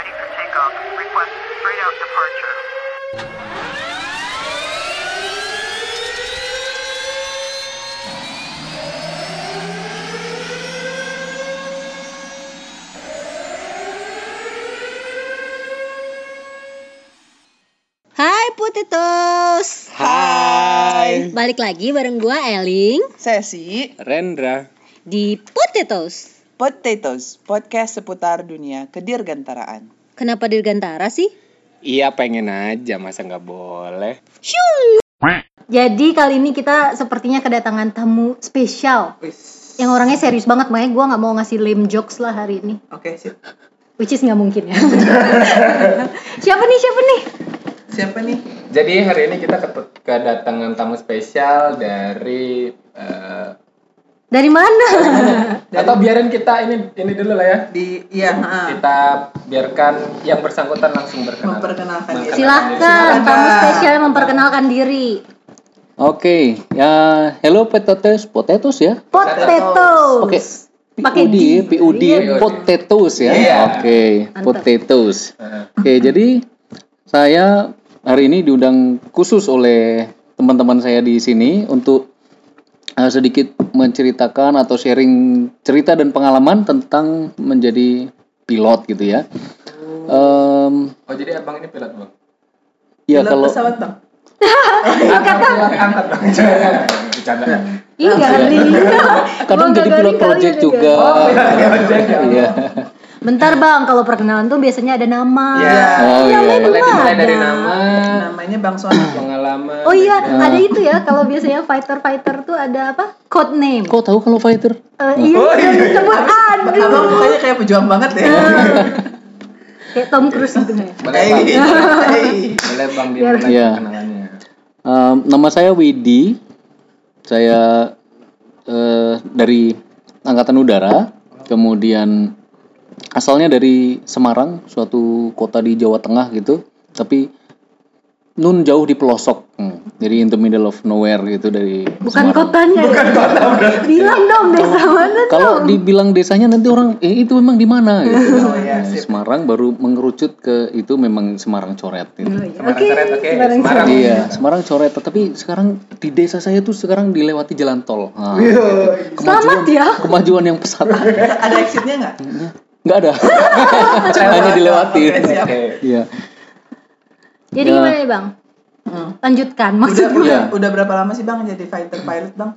ready for takeoff. Request straight out departure. Hai Putitus Hai. Balik lagi bareng gua Eling Sesi Rendra. di Putitus Potatoes, podcast seputar dunia kedirgantaraan. Kenapa dirgantara sih? Iya pengen aja masa nggak boleh. Jadi kali ini kita sepertinya kedatangan tamu spesial Yang orangnya serius banget makanya gua nggak mau ngasih lame jokes lah hari ini Oke, sip. Which is nggak mungkin ya Siapa nih siapa nih? Siapa nih? Jadi hari ini kita kedatangan tamu spesial dari eh, Dari mana? atau biarin kita ini ini dulu lah ya. Di iya. Kita biarkan yang bersangkutan langsung berkenalan. Memperkenalkan diri. Silahkan tamu spesial memperkenalkan diri Oke, ya hello potatoes, potatoes ya. Potatoes Oke. Pakai PUD, ya, PUD, Iya. potatoes ya. Iya. Oke, Mantap. potatoes. Oke, jadi saya hari ini diundang khusus oleh teman-teman saya di sini untuk eh, sedikit menceritakan atau sharing cerita dan pengalaman tentang menjadi pilot gitu ya. Em, Oh jadi abang ini pilot bang? ya Pilot kalau pesawat, Bang. angkat bang. Jangan bercanda. Iya kadang jadi pilot project juga. Oh pilot Iya. Bentar bang, kalau perkenalan tuh biasanya ada nama. Iya. Oh, iya, Namanya iya. tuh Mulai dimulai ada. dari nama, Namanya Bang Sony. pengalaman. Oh iya, Nah. ada itu ya. Kalau biasanya fighter-fighter tuh ada apa? Code name. Kok tahu kalau fighter? Eh, iya, Oh, iya. disebut Abang mukanya kayak pejuang banget ya. Kayak Tom Cruise gitu ya. Boleh bang. Boleh bang dimulai Iya. kenalannya. Um, nama saya Widi. Saya eh, dari Angkatan Udara. Kemudian asalnya dari Semarang, suatu kota di Jawa Tengah gitu. Tapi nun jauh di pelosok. Hmm, Jadi in the middle of nowhere gitu dari Bukan Semarang. kotanya. Bukan kota Bilang dong desa mana Kalau dong. dibilang desanya nanti orang eh itu memang di mana gitu. Oh, iya, Nah, sip. Semarang baru mengerucut ke itu memang Semarang coret gitu. Oh, iya. Semarang Oke, Coret, oke. Semarang Semarang. Coret. Iya, Semarang coret. Tapi sekarang di desa saya tuh sekarang dilewati jalan tol. Nah, gitu. Selamat ya. Kemajuan yang pesat. Ada exitnya nggak? Nggak ada. Hanya dilewati. Oke. Oke. Iya. Jadi Ya. gimana nih bang? Hmm. Lanjutkan Udah, maksudnya. udah, Iya. udah berapa lama sih Bang jadi fighter pilot, Bang?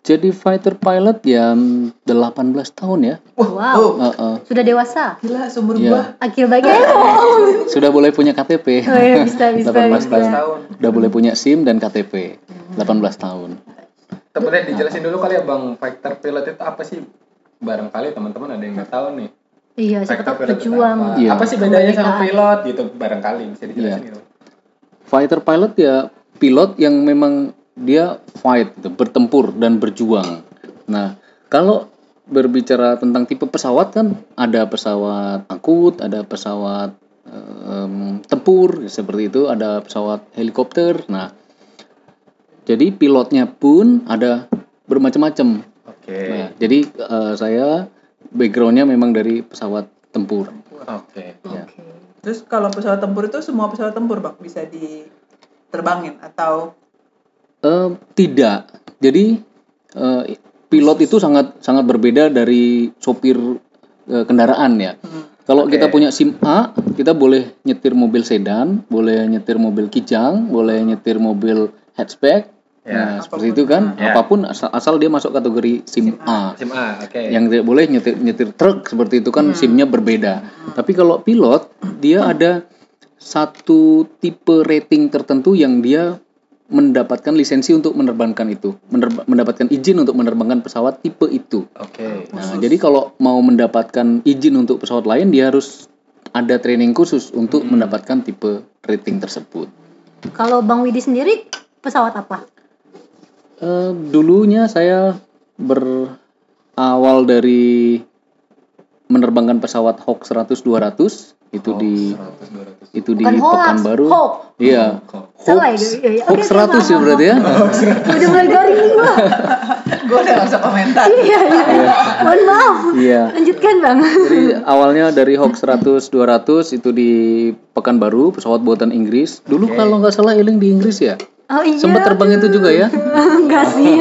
Jadi fighter pilot ya mm, 18 tahun ya. Wow. Oh, Heeh. Sudah dewasa. gila seumur gua. Akhir bagian. Sudah boleh punya KTP. Oh iya, bisa bisa 18 bisa. tahun. Udah boleh punya SIM dan KTP. 18 tahun. Tapi boleh dijelasin dulu kali ya bang, fighter pilot itu apa sih? Barangkali teman-teman ada yang nggak tahu nih. Iya, siapa Fighter tahu pejuang. Apa? Iya. apa sih bedanya sama pilot gitu? Barangkali bisa dijelasin Iya. gitu. Fighter pilot ya pilot yang memang dia fight gitu, bertempur dan berjuang. Nah, kalau berbicara tentang tipe pesawat kan ada pesawat angkut, ada pesawat em, tempur seperti itu, ada pesawat helikopter. Nah, jadi pilotnya pun ada bermacam-macam. Oke. Nah, jadi eh, saya backgroundnya memang dari pesawat tempur. Oke. Ya. Oke. Terus kalau pesawat tempur itu semua pesawat tempur, Bang, bisa diterbangin atau Eh, tidak. Jadi eh, pilot itu sangat sangat berbeda dari sopir eh, kendaraan ya. Hmm. Kalau Oke. kita punya SIM A, kita boleh nyetir mobil sedan, boleh nyetir mobil kijang, boleh nyetir mobil hatchback. Ya, nah, seperti itu kan. Ya. Apa pun asal, asal dia masuk kategori SIM, A. SIM A, oke. Yang tidak boleh nyetir nyetir truk seperti itu kan SIM-nya berbeda. Tapi kalau pilot, dia ada satu tipe rating tertentu yang dia mendapatkan lisensi untuk menerbangkan itu, Menerba- mendapatkan izin untuk menerbangkan pesawat tipe itu. Oke. Nah, jadi kalau mau mendapatkan izin untuk pesawat lain, dia harus ada training khusus untuk mendapatkan tipe rating tersebut. Kalau Bang Widi sendiri pesawat apa? Eh, dulunya saya berawal dari menerbangkan pesawat Hawk 100-200 itu di 100 200. itu di Bukan hoax, Pekanbaru. hoax. Iya. Ya, Hoax. Hoax Oke, oke, 100 ya maaf, berarti ya. Udah mulai garing nih gua. gue udah usah komentar Iya, iya. Mohon maaf. Iya. Lanjutkan bang. Jadi awalnya dari Hawk 100 200 itu di Pekanbaru, pesawat buatan Inggris. Dulu Oke. kalau nggak salah Eling di Inggris ya. Oh iya. Sempat terbang itu juga ya. Enggak sih.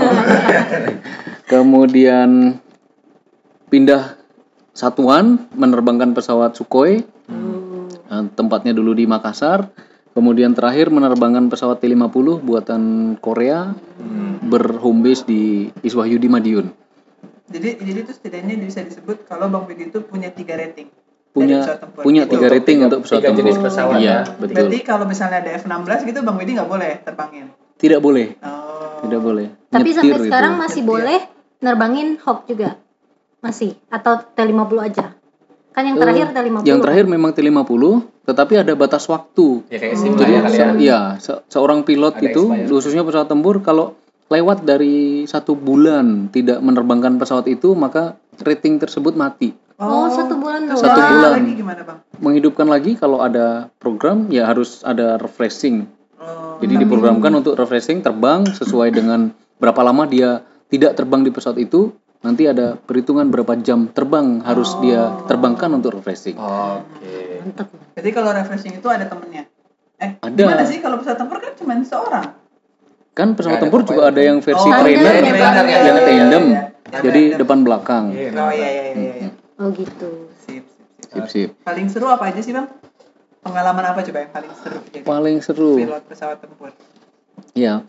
Kemudian pindah satuan menerbangkan pesawat Sukhoi. Eh, Tempatnya dulu di Makassar. Kemudian terakhir menerbangkan pesawat T-50 buatan Korea berhome base di Iswahyudi Madiun. jadi jadi itu setidaknya bisa disebut kalau bang Widi itu punya tiga rating Punya punya Gitu. tiga rating untuk pesawat tiga jenis pesawat Iya, ya. betul. berarti kalau misalnya ada F16 gitu bang Widi nggak boleh terbangin Tidak boleh, oh tidak boleh. Tapi Nyetir sampai itu. sekarang masih Nyetir. boleh nerbangin Hawk juga. Masih atau T50 aja. Kan yang terakhir T50. Yang terakhir memang T50, tetapi ada batas waktu. Ya kayak. SIM Jadi ya ya. se- iya, se- seorang pilot Ada itu expired. khususnya pesawat tempur kalau lewat dari satu bulan tidak menerbangkan pesawat itu maka rating tersebut mati. Oh, satu bulan doang. Satu lagi- bulan. lagi gimana bang Menghidupkan lagi kalau ada program ya harus ada refreshing. oh, Jadi diprogramkan untuk refreshing terbang sesuai dengan berapa lama dia tidak terbang di pesawat itu. Nanti ada perhitungan berapa jam terbang harus dia terbangkan untuk refreshing. Oke. Mantap. jadi kalau refreshing itu ada temennya eh Ada. gimana sih kalau pesawat tempur kan cuma seorang Kan pesawat ada tempur juga ada yang versi Oh, trainer ada, ada, ada, yang ada, tandem. ada, ada. Jadi Ada. depan belakang. Iya, oh iya iya iya, iya. Oh gitu. sip sip sip Sip sip. paling seru apa aja sih bang pengalaman apa coba yang paling seru jadi Paling seru. pilot pesawat tempur Ya.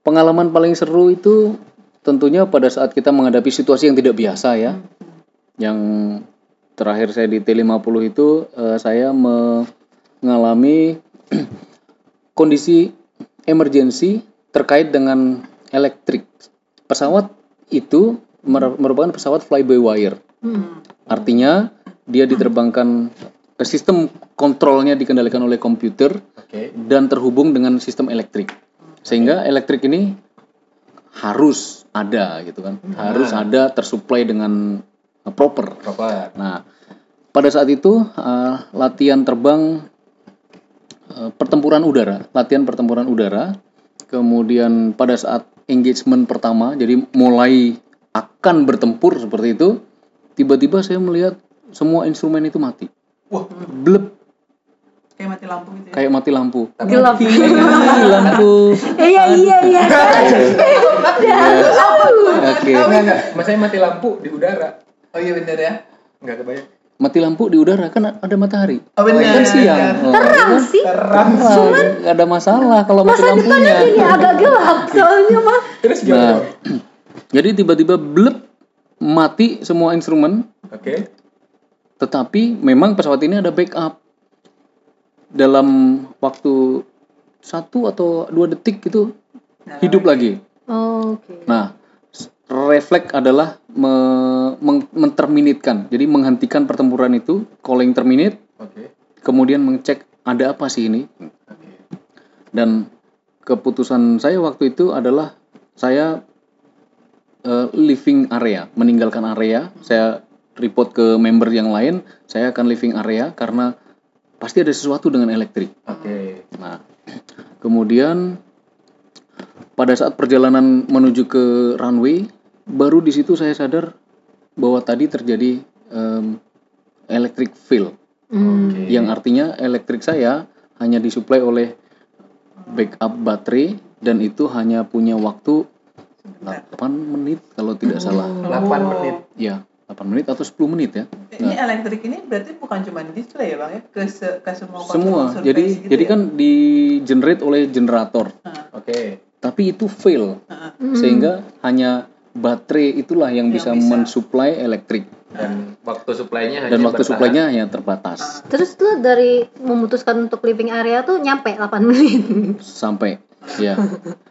Pengalaman paling seru itu tentunya pada saat kita menghadapi situasi yang tidak biasa ya. Yang terakhir saya di T50 itu eh, saya mengalami kondisi emergensi terkait dengan elektrik. Pesawat itu mer- merupakan pesawat fly by wire. Hmm. Artinya dia diterbangkan sistem kontrolnya dikendalikan oleh komputer dan terhubung dengan sistem elektrik. Sehingga elektrik ini harus ada gitu kan. Harus ada tersuplai dengan proper. Proper. Nah, pada saat itu uh, latihan terbang uh, pertempuran udara, latihan pertempuran udara. Kemudian pada saat engagement pertama, jadi mulai akan bertempur seperti itu, tiba-tiba saya melihat semua instrumen itu mati. Wah, Blep kayak mati lampu gitu ya kayak mati lampu. Gelap. Ih, lampu. Iya iya iya. Oke. enggak enggak. Masanya mati lampu di udara. oh iya bener ya Enggak kebayang. Mati lampu di udara kan ada matahari. oh bener Kan siang. Oh, Terang sih. Terang. terang. Nggak ada masalah kalau mati Masa depannya lampunya. gini agak gelap soalnya mah. Terus Nah, gimana? jadi tiba-tiba blep mati semua instrumen, Oke. tetapi memang pesawat ini ada backup dalam waktu satu atau dua detik itu Nah, hidup lagi. Oh, Oke. Nah, s- refleks adalah me- meng- menterminitkan, jadi menghentikan pertempuran itu, calling terminate, Oke. kemudian mengecek ada apa sih ini. Oke. Dan keputusan saya waktu itu adalah saya eh, leaving area, meninggalkan area. Saya report ke member yang lain, saya akan leaving area karena pasti ada sesuatu dengan elektrik. Oke. Nah, kemudian pada saat perjalanan menuju ke runway, baru di situ saya sadar bahwa tadi terjadi em, electric fail, Hmm. Oke. yang artinya elektrik saya hanya disuplai oleh backup baterai dan itu hanya punya waktu 8 menit kalau tidak salah. 8 menit. Ya, 8 menit atau 10 menit ya. ini elektrik ini berarti bukan cuma display ya bang ya ke, se- ke semua Semua. Jadi gitu jadi ya? kan di generate oleh generator. Nah, Oke. Tapi itu fail. nah, Hmm. sehingga hanya baterai itulah yang, Yang bisa, bisa. mensuplai elektrik Dan waktu suplainya hanya dan waktu suplainya hanya terbatas Terus tuh dari memutuskan untuk living area tuh nyampe 8 menit. sampai ya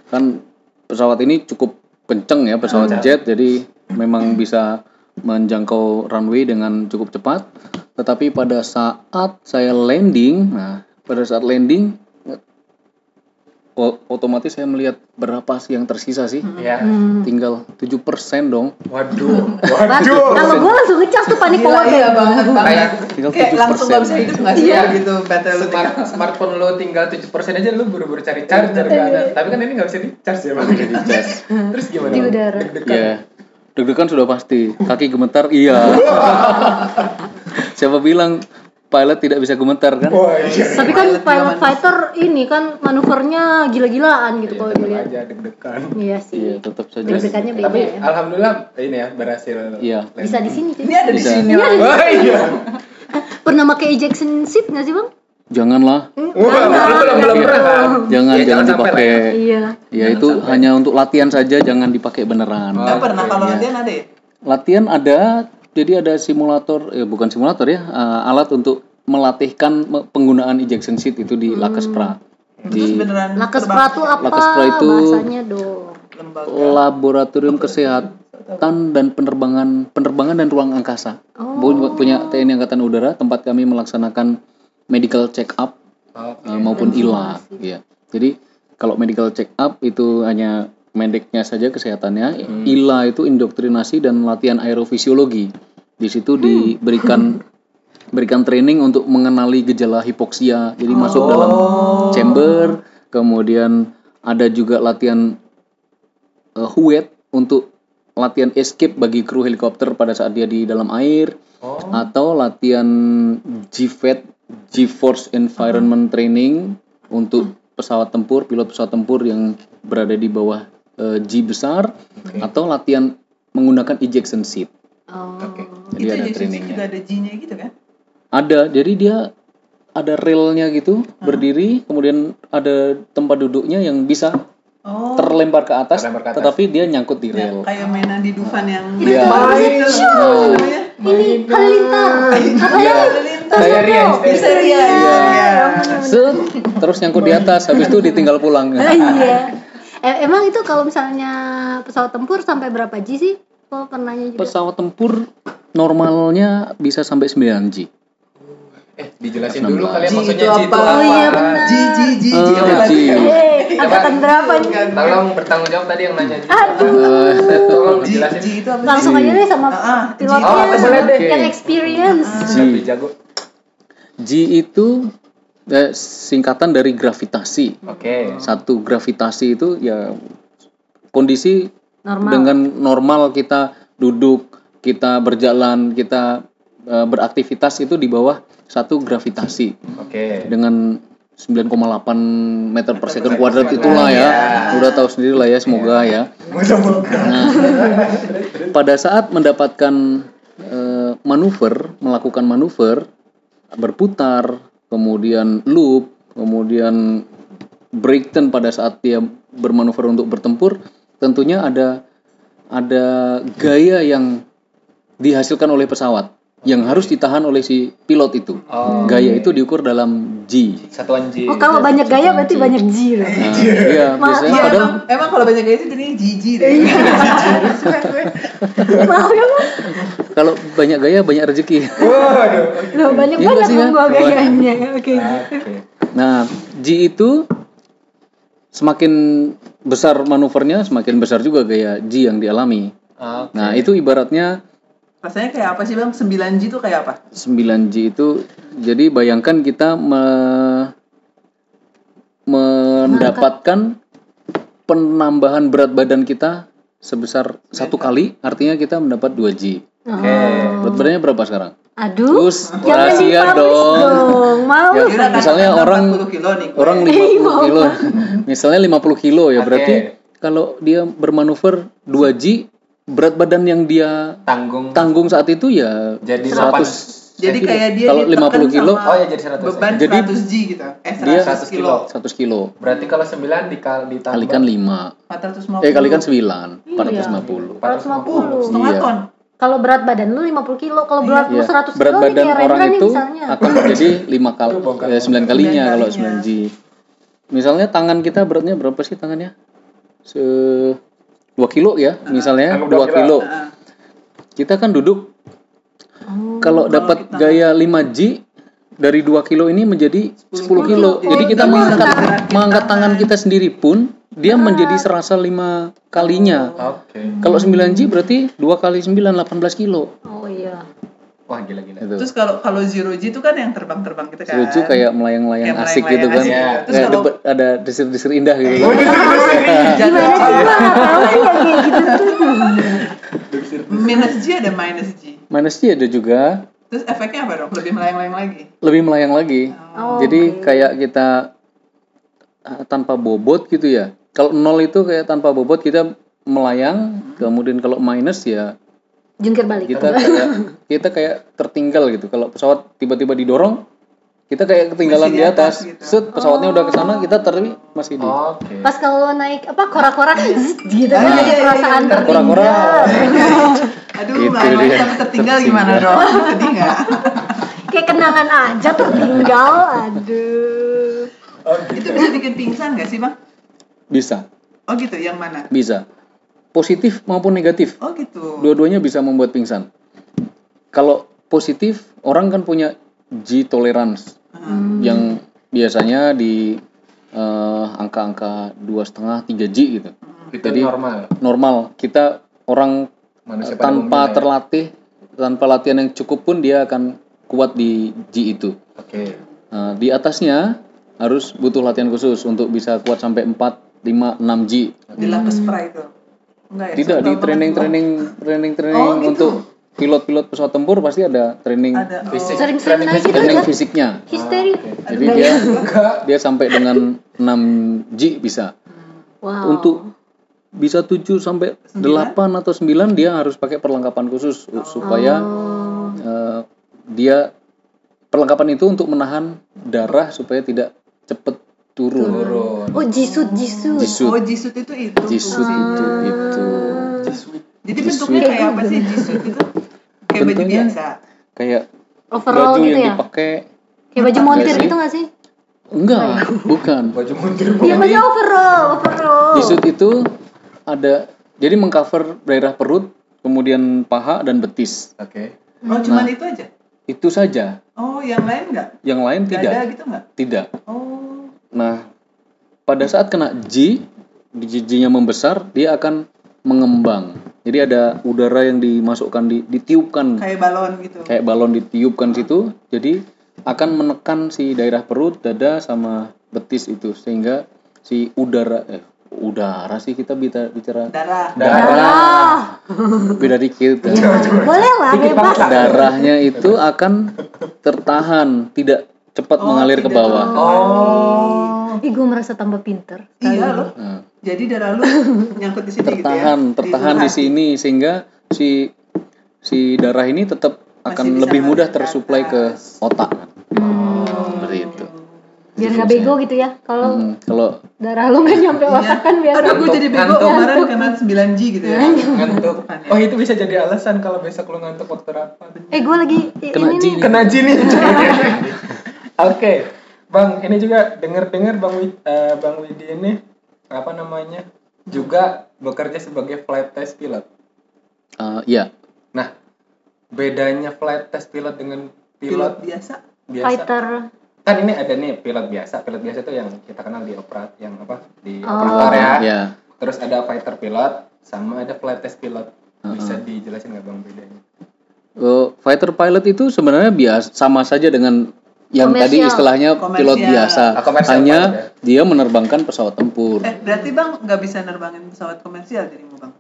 kan pesawat ini cukup kenceng ya pesawat jet jadi memang bisa menjangkau runway dengan cukup cepat tetapi pada saat saya landing nah pada saat landing otomatis saya melihat berapa sih yang tersisa sih Ya. Hmm. tinggal 7% dong Waduh. Waduh. kalau gue langsung ngecas tuh panik banget iya banget Kayak tinggal kayak 7% langsung gak bisa hidup gak sih Iya. gitu baterai lu Smart, smartphone lo tinggal 7% aja lu buru-buru cari charger ada. Tapi kan ini gak bisa di-charge ya Bang. Di-charge. Terus gimana? Di udara. Deg-degan. Deg-degan sudah pasti kaki gemetar iya siapa bilang pilot tidak bisa gemetar kan Wah, iya. Tapi kan Pilot pilot zaman. fighter ini kan manuvernya gila-gilaan gitu Iya, kalau dilihat. aja deg-degan. Iya iya sih. tetap saja Deg-degannya beda Tapi ya. alhamdulillah ini ya berhasil. Iya. Bisa di sini sih. ini ada di sini Iya, ada di Oh iya. Pernah pakai ejection seat nggak sih bang? Janganlah belum belum belum pernah jangan Ya, jangan sampai lah dipakai ya. Iya. ya itu hanya untuk latihan saja jangan dipakai beneran Oh. pernah kalau iya. latihan ada ya latihan ada jadi ada simulator ya bukan simulator ya eh, alat untuk melatihkan me- penggunaan ejection seat itu di Lakespra terus di beneran Lakes terbang pra tuh apa Lakespra itu- bahasanya dong? lembaga laboratorium kesehatan dan penerbangan penerbangan dan ruang angkasa Oh. punya TNI Angkatan Udara tempat kami melaksanakan medical check up Oke. eh, maupun ILA ya jadi kalau medical check up itu hanya mediknya saja kesehatannya ILA itu indoktrinasi dan latihan aerofisiologi. Di situ diberikan berikan training untuk mengenali gejala hipoksia. Jadi masuk dalam chamber kemudian ada juga latihan uh, HUET untuk latihan escape bagi kru helikopter pada saat dia di dalam air Oh. atau latihan GFET G-Force Environment Training untuk pesawat tempur, pilot pesawat tempur yang berada di bawah eh, G besar atau latihan menggunakan ejection seat. Oh. Oke. Jadi itu ada trainingnya. kita ada G-nya gitu kan Ada, jadi dia ada railnya gitu, berdiri, kemudian ada tempat duduknya yang bisa oh terlempar ke atas, Terlempar ke atas. tetapi dia nyangkut di ya, rel. kayak mainan di Dufan yang Iya. baru itu Nah, namanya Ini halilintar. Apa Iya. ya? Saya Rian. bisa Rian Iya. Ya set, terus nyangkut di atas, habis itu ditinggal pulang. Iya. Eh, emang itu kalau misalnya pesawat tempur sampai berapa G sih? Oh, pernahnya juga. Pesawat tempur normalnya bisa sampai 9 G. Eh, dijelasin dulu kali ya G maksudnya itu G itu apa? Oh iya, benar. G G G G Eh? Eh, angkatan berapa nih? Tolong bertanggung jawab tadi yang nanya G. Aduh. Tolong dijelasin. G itu apa sih Langsung aja deh sama Ah, ah, pilotnya Oh, boleh deh. yang experience. Lebih jago. G itu eh, singkatan dari gravitasi. Oke. Satu gravitasi itu ya kondisi Normal. dengan normal kita duduk, kita berjalan, kita eh, beraktivitas itu di bawah satu gravitasi Oke. dengan 9,8 meter per second kuadrat itulah ya. Udah tahu sendiri lah ya, semoga ya. Nah, pada saat mendapatkan eh, manuver, melakukan manuver, berputar, kemudian loop, kemudian breakturn pada saat dia bermanuver untuk bertempur, tentunya ada ada gaya yang dihasilkan oleh pesawat yang harus ditahan oleh si pilot itu. Oh. Gaya itu diukur dalam G. Satuan G. Oh, kalau banyak gaya berarti banyak G loh. Nah, iya, biasanya Iya padahal emang, emang kalau banyak gaya itu jadinya Gigi deh. Maaf ya, kalau banyak gaya banyak rezeki. Waduh. Loh, banyak Iya nggak banyak sih, ya? gua gayanya. Oke. Oke. Nah, G itu semakin besar manuvernya, semakin besar juga gaya G yang dialami. Oke. Nah, itu ibaratnya Rasanya kayak apa sih bang? 9G itu kayak apa? 9G itu jadi bayangkan kita me- mendapatkan penambahan berat badan kita sebesar satu kali, artinya kita mendapat 2G. Oke. Oh. Berat badannya berapa sekarang? Aduh. Terus Jangan rahasia dong. dong. Malu. Ya, Kira misalnya orang 40 kilo nih. orang Eh, 50 kilo. Misalnya 50 kilo ya, Oke. berarti kalau dia bermanuver 2G, berat badan yang dia Tanggung. tanggung saat itu ya Jadi 100 Jadi kayak dia Kalau ditekan 50 kilo, sama Oh ya jadi 100. beban Jadi 100 G gitu. Eh dia 100 kilo. 100 kilo. Berarti kalau 9 dikal ditambah Kalikan 5. 450. Eh kalikan 9, Iya. 450. 450. Setengah Iya. ton. Kalau berat badan lu 50 kilo, kalau berat lu Iya. 100 Berat kilo badan orang itu misalnya. akan menjadi 5 kali eh, 9 kalinya kalau kalinya. 9G. Misalnya tangan kita beratnya berapa sih tangannya? Se 2 kilo ya, misalnya Anggap 2 dua kilo. Heeh. Kita kan duduk Oh. kalau dapat kita- gaya 5G dari 2 kilo ini menjadi 10 kilo. kilo. Jadi kita mengangkat mengangkat tangan tangan. kita sendiri pun dia menjadi serasa lima kalinya. Oke. Kalau 9G berarti 2 kali 9 18 kilo. Oh iya. Wah gila-gila. Gitu. Terus kalau kalau zero G itu kan yang terbang-terbang gitu kan. Lucu kayak melayang-layang Kayak asik gitu kan. melayang-layang asik. Terus kalau- ada, ada desir-desir indah gitu. Oh, iya. Gimana sih kayak gitu tuh. minus G ada minus G. Minus G ada juga Terus efeknya apa dong? Lebih melayang-layang lagi. lebih melayang lagi. Oh, Jadi oke. kayak kita ah, tanpa bobot gitu ya. Kalau nol itu kayak tanpa bobot kita melayang, kemudian kalau minus ya jungkir balik. kita kayak kita kayak tertinggal gitu. Kalau pesawat tiba-tiba didorong, kita kayak ketinggalan Masih di di atas. atas gitu. Set pesawatnya udah ke sana, kita tapi masih di Oke. Pas kalau naik apa korak-korak gitu kan Ah, jadi iya, iya, perasaan iya. tertinggal. Korak-korak. Aduh, Gitu melayang-layang dia. tapi tertinggal gimana dong? Sedih nggak? Kayak kenangan aja tertinggal. Aduh. Oh, itu bisa bikin pingsan nggak sih bang? bisa, Oh gitu, yang mana? bisa. Positif maupun negatif. Oh gitu. Dua-duanya bisa membuat pingsan. Kalau positif, orang kan punya G tolerance Hmm. yang biasanya di eh, angka-angka dua setengah tiga G gitu. Itu Jadi- normal. Normal. Kita orang Manusia tanpa umumnya ya. terlatih, tanpa latihan yang cukup pun dia akan kuat di G itu. Oke. Nah, di atasnya harus butuh latihan khusus untuk bisa kuat sampai 4, 5, 6 G. Di lab spray itu. Enggak ya? Tidak di training-training training-training Oh, gitu. untuk pilot-pilot pesawat tempur pasti ada training. Ada. Oh. Fisik. Sering-sering naik gitu training ya. fisiknya. Histeri. Jadi Enggak dia ya? Enggak. dia sampai dengan 6 G bisa. Wow. Untuk bisa 7 sampai 8 atau 9 dia harus pakai perlengkapan khusus uh, supaya Oh. eh, dia perlengkapan itu untuk menahan darah supaya tidak cepet turun. Turun. Oh, jisut, jisut. Jisut. Oh, Jisut itu itu. Jisut fungsi. itu itu Jadi Jisut. bentuknya kayak apa sih Jisut itu? Kayak baju biasa. kayak Overall baju gitu yang ya? dipakai Kayak baju montir gitu gak sih? enggak bukan Baju mundur. Iya, baju overall, overall. Jisut itu ada jadi mengcover daerah perut, kemudian paha dan betis. Oke. Oh, cuman Nah. itu aja. Itu saja. Oh, yang lain enggak? Yang lain tidak. ada gitu enggak? Tidak. Oh. Nah, pada saat kena G, G-nya membesar, dia akan mengembang. Jadi ada udara yang dimasukkan di ditiupkan Kayak balon gitu. kayak balon ditiupkan situ. Jadi akan menekan si daerah perut, dada sama betis itu sehingga si udara eh udara sih kita bicara bicara Darah. Darah. beda dikit kan. Boleh lah, bebas. darahnya itu akan tertahan tidak cepat Oh, mengalir ke bawah Oh. Ih, gue merasa tambah pinter. Iya loh. Nah, Jadi darah lu nyangkut di sini gitu ya. tertahan tertahan di hati. sini sehingga si si darah ini tetap akan lebih mudah tersuplai ke otak Hmm. seperti itu Biar nggak bego gitu ya. Kalau Hmm, kalau darah lu nggak nyampe otak kan biar Aduh, gue jadi bego Ngantuk. kemarin kena 9G gitu ya. Ngantuk. Oh itu bisa jadi alasan kalau besok lu ngantuk waktu rapat. Eh, gue lagi Kena ini G nih. Kena jin nih. Oke, Bang, ini juga dengar-dengar Bang Wid, eh, Bang Widi ini apa namanya? Juga bekerja sebagai flight test pilot. eh, ya Nah, bedanya flight test pilot dengan Pilot pilot, biasa. biasa. Fighter. Kan ini ada nih pilot biasa. Pilot biasa itu yang kita kenal di operat yang apa? Di Oh. operator ya. ya Terus ada fighter pilot sama ada flight test pilot. Bisa Uh-uh. dijelasin nggak Bang bedanya? Eh, fighter pilot itu sebenarnya biasa sama saja dengan yang tadi Komersial. istilahnya pilot Komersial. biasa Ah, komersial hanya pilot ya. dia menerbangkan pesawat tempur Eh, berarti Bang nggak bisa nerbangin pesawat komersial dirimu Bang?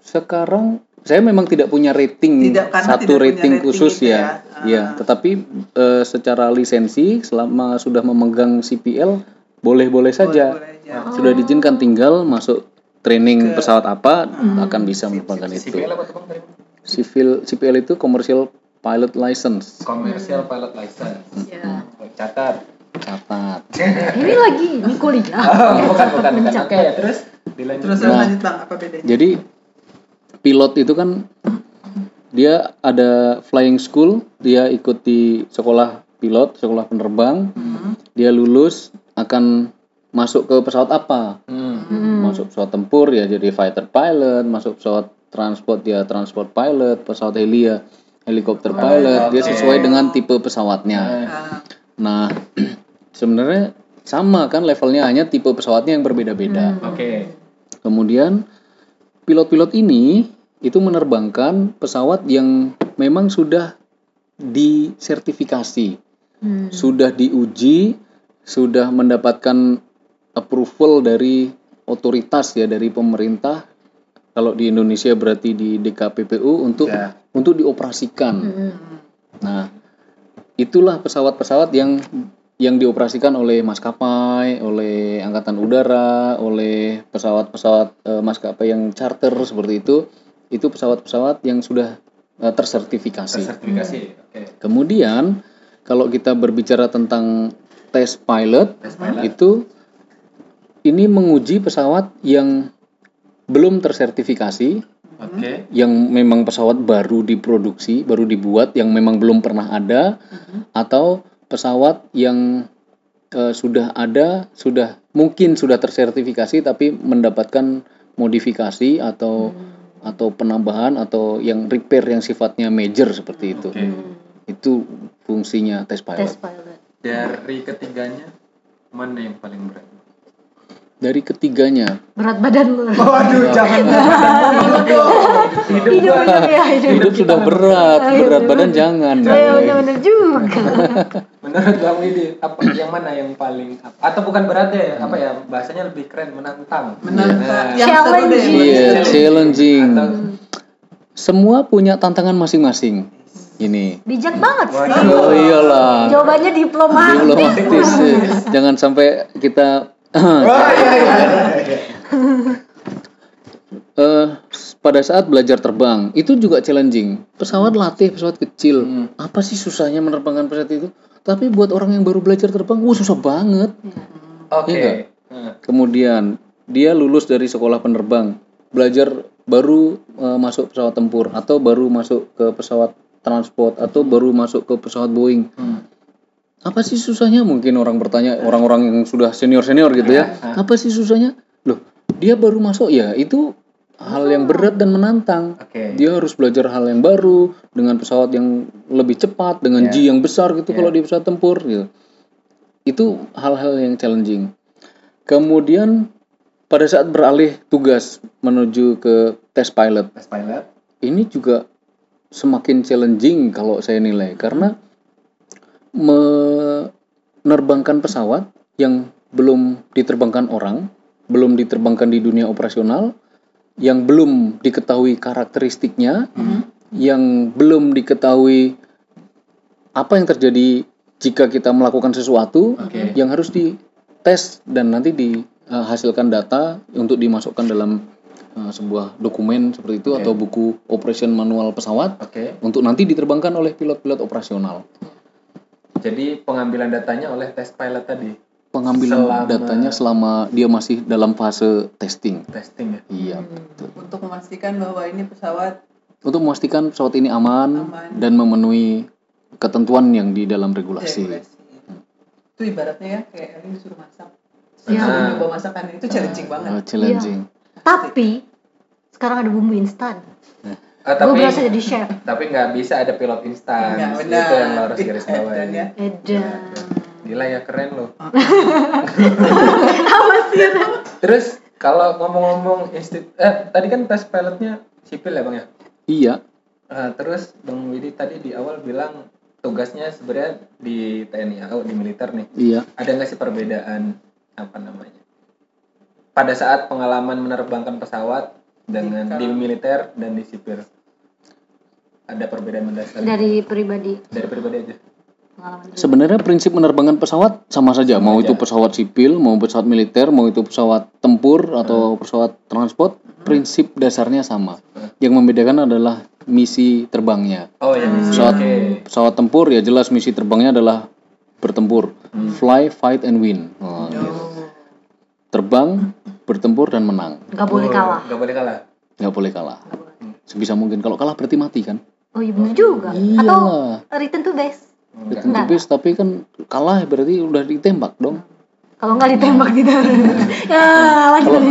Sekarang saya memang tidak punya rating Tidak, satu tidak punya rating rating khusus itu ya. ya. Iya, Ah. tetapi eh, secara lisensi selama sudah memegang CPL boleh-boleh saja. Boleh-boleh aja. Sudah diizinkan tinggal masuk training Ke- pesawat apa akan bisa menerbangkan itu. CPL apa tuh Bang tadi? Civil CPL itu commercial pilot license. Commercial pilot license. Ya. Oh, Catat. Catat. Ini lagi ini kuliah. Oh, bukan bukan bukan. Oke, terus dilanjut. Terus Nah. lanjut Bang, apa bedanya? Jadi pilot itu kan dia ada flying school, dia ikut di sekolah pilot, sekolah penerbang. Hmm. Dia lulus akan masuk ke pesawat apa? Hmm. Hmm. Masuk pesawat tempur ya jadi fighter pilot, masuk pesawat transport ya transport pilot, pesawat heli ya helikopter pilot, dia sesuai dengan tipe pesawatnya. Ah, Nah, sebenarnya sama kan levelnya hanya tipe pesawatnya yang berbeda-beda. Oke. Kemudian pilot-pilot ini itu menerbangkan pesawat yang memang sudah disertifikasi, Hmm. sudah diuji, sudah mendapatkan approval dari otoritas ya dari pemerintah. Kalau di Indonesia berarti di DKPPU untuk Ya. Untuk dioperasikan. Hmm. Nah, itulah pesawat-pesawat yang yang dioperasikan oleh maskapai, oleh angkatan udara, oleh pesawat-pesawat eh, maskapai yang charter seperti itu, itu pesawat-pesawat yang sudah eh, tersertifikasi. Sertifikasi. Oke. Kemudian kalau kita berbicara tentang tes pilot, Tes pilot. itu ini menguji pesawat yang belum tersertifikasi, Oke. yang memang pesawat baru diproduksi, baru dibuat, yang memang belum pernah ada, atau pesawat yang eh, sudah ada, sudah mungkin sudah tersertifikasi, tapi mendapatkan modifikasi atau atau penambahan atau yang repair yang sifatnya major seperti itu. Oke. Itu fungsinya tes pilot. Tes pilot. Dari ketiganya mana yang paling berat? Dari ketiganya, Berat badan lu. Waduh, jangan. hidup Hidup gua- hidup ya hidup. hidup sudah berat, berat badan jangan. Oh iya bener-bener juga. Menurut Bang Widi, apa yang mana yang paling atau bukan berat ya? Apa ya bahasanya lebih keren menantang. menantang Nah, yang seru deh Challenging. Iya, challenging. Atau Semua punya tantangan masing-masing. Ini. Bijak banget sih. Waduh. Oh iyalah. Jawabannya diplomatis. Diplomatis. ya. Jangan sampai kita Eh pada saat belajar terbang itu juga challenging. Pesawat latih, pesawat kecil. Hmm. Apa sih susahnya menerbangkan pesawat itu? Tapi buat orang yang baru belajar terbang, wah susah banget. Oke. Iya Nah, Kemudian dia lulus dari sekolah penerbang, belajar baru eh, masuk pesawat tempur atau baru masuk ke pesawat transport atau baru masuk ke pesawat Boeing. hmm. Apa sih susahnya? Mungkin orang bertanya orang-orang yang sudah senior-senior gitu ya. Apa sih susahnya? Loh, dia baru masuk ya, itu hal yang berat dan menantang. Oke. Dia harus belajar hal yang baru dengan pesawat yang lebih cepat, dengan Ya. G yang besar gitu Ya. kalau di pesawat tempur gitu. Itu hal-hal yang challenging. Kemudian pada saat beralih tugas menuju ke tes pilot, Tes pilot. ini juga semakin challenging kalau saya nilai karena menerbangkan pesawat yang belum diterbangkan orang, belum diterbangkan di dunia operasional, yang belum diketahui karakteristiknya, yang belum diketahui apa yang terjadi jika kita melakukan sesuatu Oke. yang harus dites dan nanti dihasilkan data untuk dimasukkan dalam uh, sebuah dokumen seperti itu Oke. atau buku operation manual pesawat Oke. untuk nanti diterbangkan oleh pilot-pilot operasional. Jadi pengambilan datanya oleh tes pilot tadi. Pengambilan Selama- datanya selama dia masih dalam fase testing. Testing ya. Iya, betul. untuk memastikan bahwa ini pesawat Untuk memastikan pesawat ini aman, Aman. dan memenuhi ketentuan yang di dalam regulasi. regulasi. Itu ibaratnya ya kayak Elin disuruh masak. Iya. Disuruh nyoba masakan itu challenging banget. Uh, challenging. Tapi sekarang ada bumbu instan. Ah, Gue tapi berasa jadi chef. tapi nggak bisa ada pilot instan. Nggak, Itu yang lo harus garis bawah Dan ini. ya. Edan. Gila ya keren loh. Apa sih? Terus kalau ngomong-ngomong institut eh tadi kan tes pilotnya sipil ya bang ya. Iya, Eh, terus bang Widi tadi di awal bilang tugasnya sebenarnya di TNI AU di militer nih. iya. Ada nggak sih perbedaan apa namanya? Pada saat pengalaman menerbangkan pesawat dengan Di- di militer dan di sipil. Ada perbedaan mendasar Dari pribadi dari pribadi aja. Sebenarnya prinsip menerbangkan pesawat sama saja, mau aja. itu pesawat sipil, mau pesawat militer, mau itu pesawat tempur atau pesawat transport, prinsip dasarnya sama. Yang membedakan adalah misi terbangnya. Oh ya misi. Pesawat Oke. pesawat tempur ya jelas misi terbangnya adalah bertempur, Hmm. fly, fight and win. Nah, gitu. Terbang, bertempur dan menang, Nggak boleh kalah. Gak boleh kalah. nggak boleh kalah. Sebisa mungkin kalau kalah berarti mati kan? Oh iya bener juga. Iya. Atau return to base. Enggak. Itu tipis tapi kan kalah berarti udah ditembak dong. Kalau nggak ditembak gitu. ya lanjut.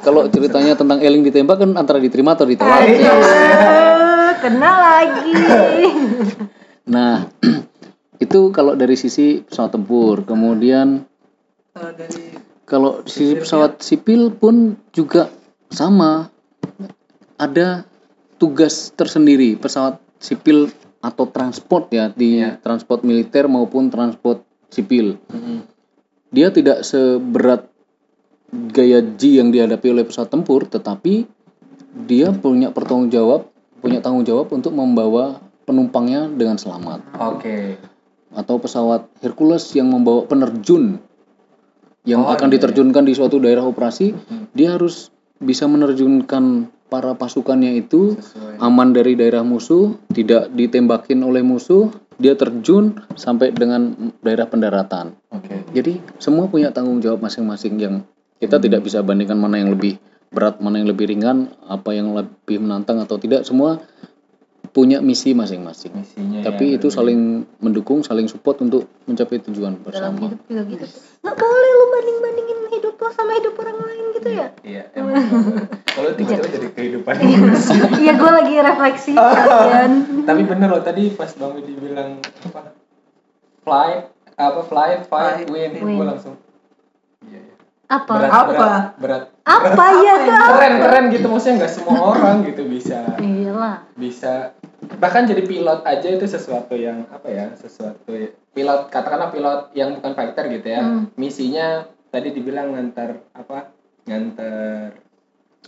Kalau ceritanya tentang Eling ditembak kan antara diterima atau ditolak. Eh, Kena lagi. Nah, itu kalau dari sisi pesawat tempur. Kemudian Kalau dari kalau di sisi pesawat sipil pun juga sama. Ada tugas tersendiri pesawat sipil atau transport ya di Iya. transport militer maupun transport sipil. Dia tidak seberat gaya G yang dihadapi oleh pesawat tempur, tetapi dia punya pertanggung jawab, punya tanggung jawab untuk membawa penumpangnya dengan selamat. Oke. Atau pesawat Hercules yang membawa penerjun yang Oh, akan iya. diterjunkan di suatu daerah operasi, dia harus bisa menerjunkan para pasukannya itu Sesuai. aman dari daerah musuh, tidak ditembakin oleh musuh, dia terjun sampai dengan daerah pendaratan. Oke. Jadi semua punya tanggung jawab masing-masing yang kita tidak bisa bandingkan mana yang lebih berat, mana yang lebih ringan, apa yang lebih menantang atau tidak. Semua punya misi masing-masing. Misinya Tapi ya, itu berbeda. saling mendukung, saling support untuk mencapai tujuan Dalam bersama. hidup juga gitu. Nggak boleh lu banding-bandingin hidup lo sama hidup orang lain gitu ya. Iya. Kalau tiba-tiba jadi kehidupan. Iya gue lagi refleksi kalian. Tapi bener loh tadi pas Bang Widi bilang apa? Flight apa flight, fight, win. win. Gue langsung Iya, iya. Apa? Berat, Apa? berat, berat. Apa ya? Keren, keren gitu maksudnya nggak semua orang gitu bisa Iyalah. bisa bahkan jadi pilot aja itu sesuatu yang apa ya sesuatu pilot katakanlah pilot yang bukan fighter gitu ya Hmm. misinya tadi dibilang ngantar apa ngantar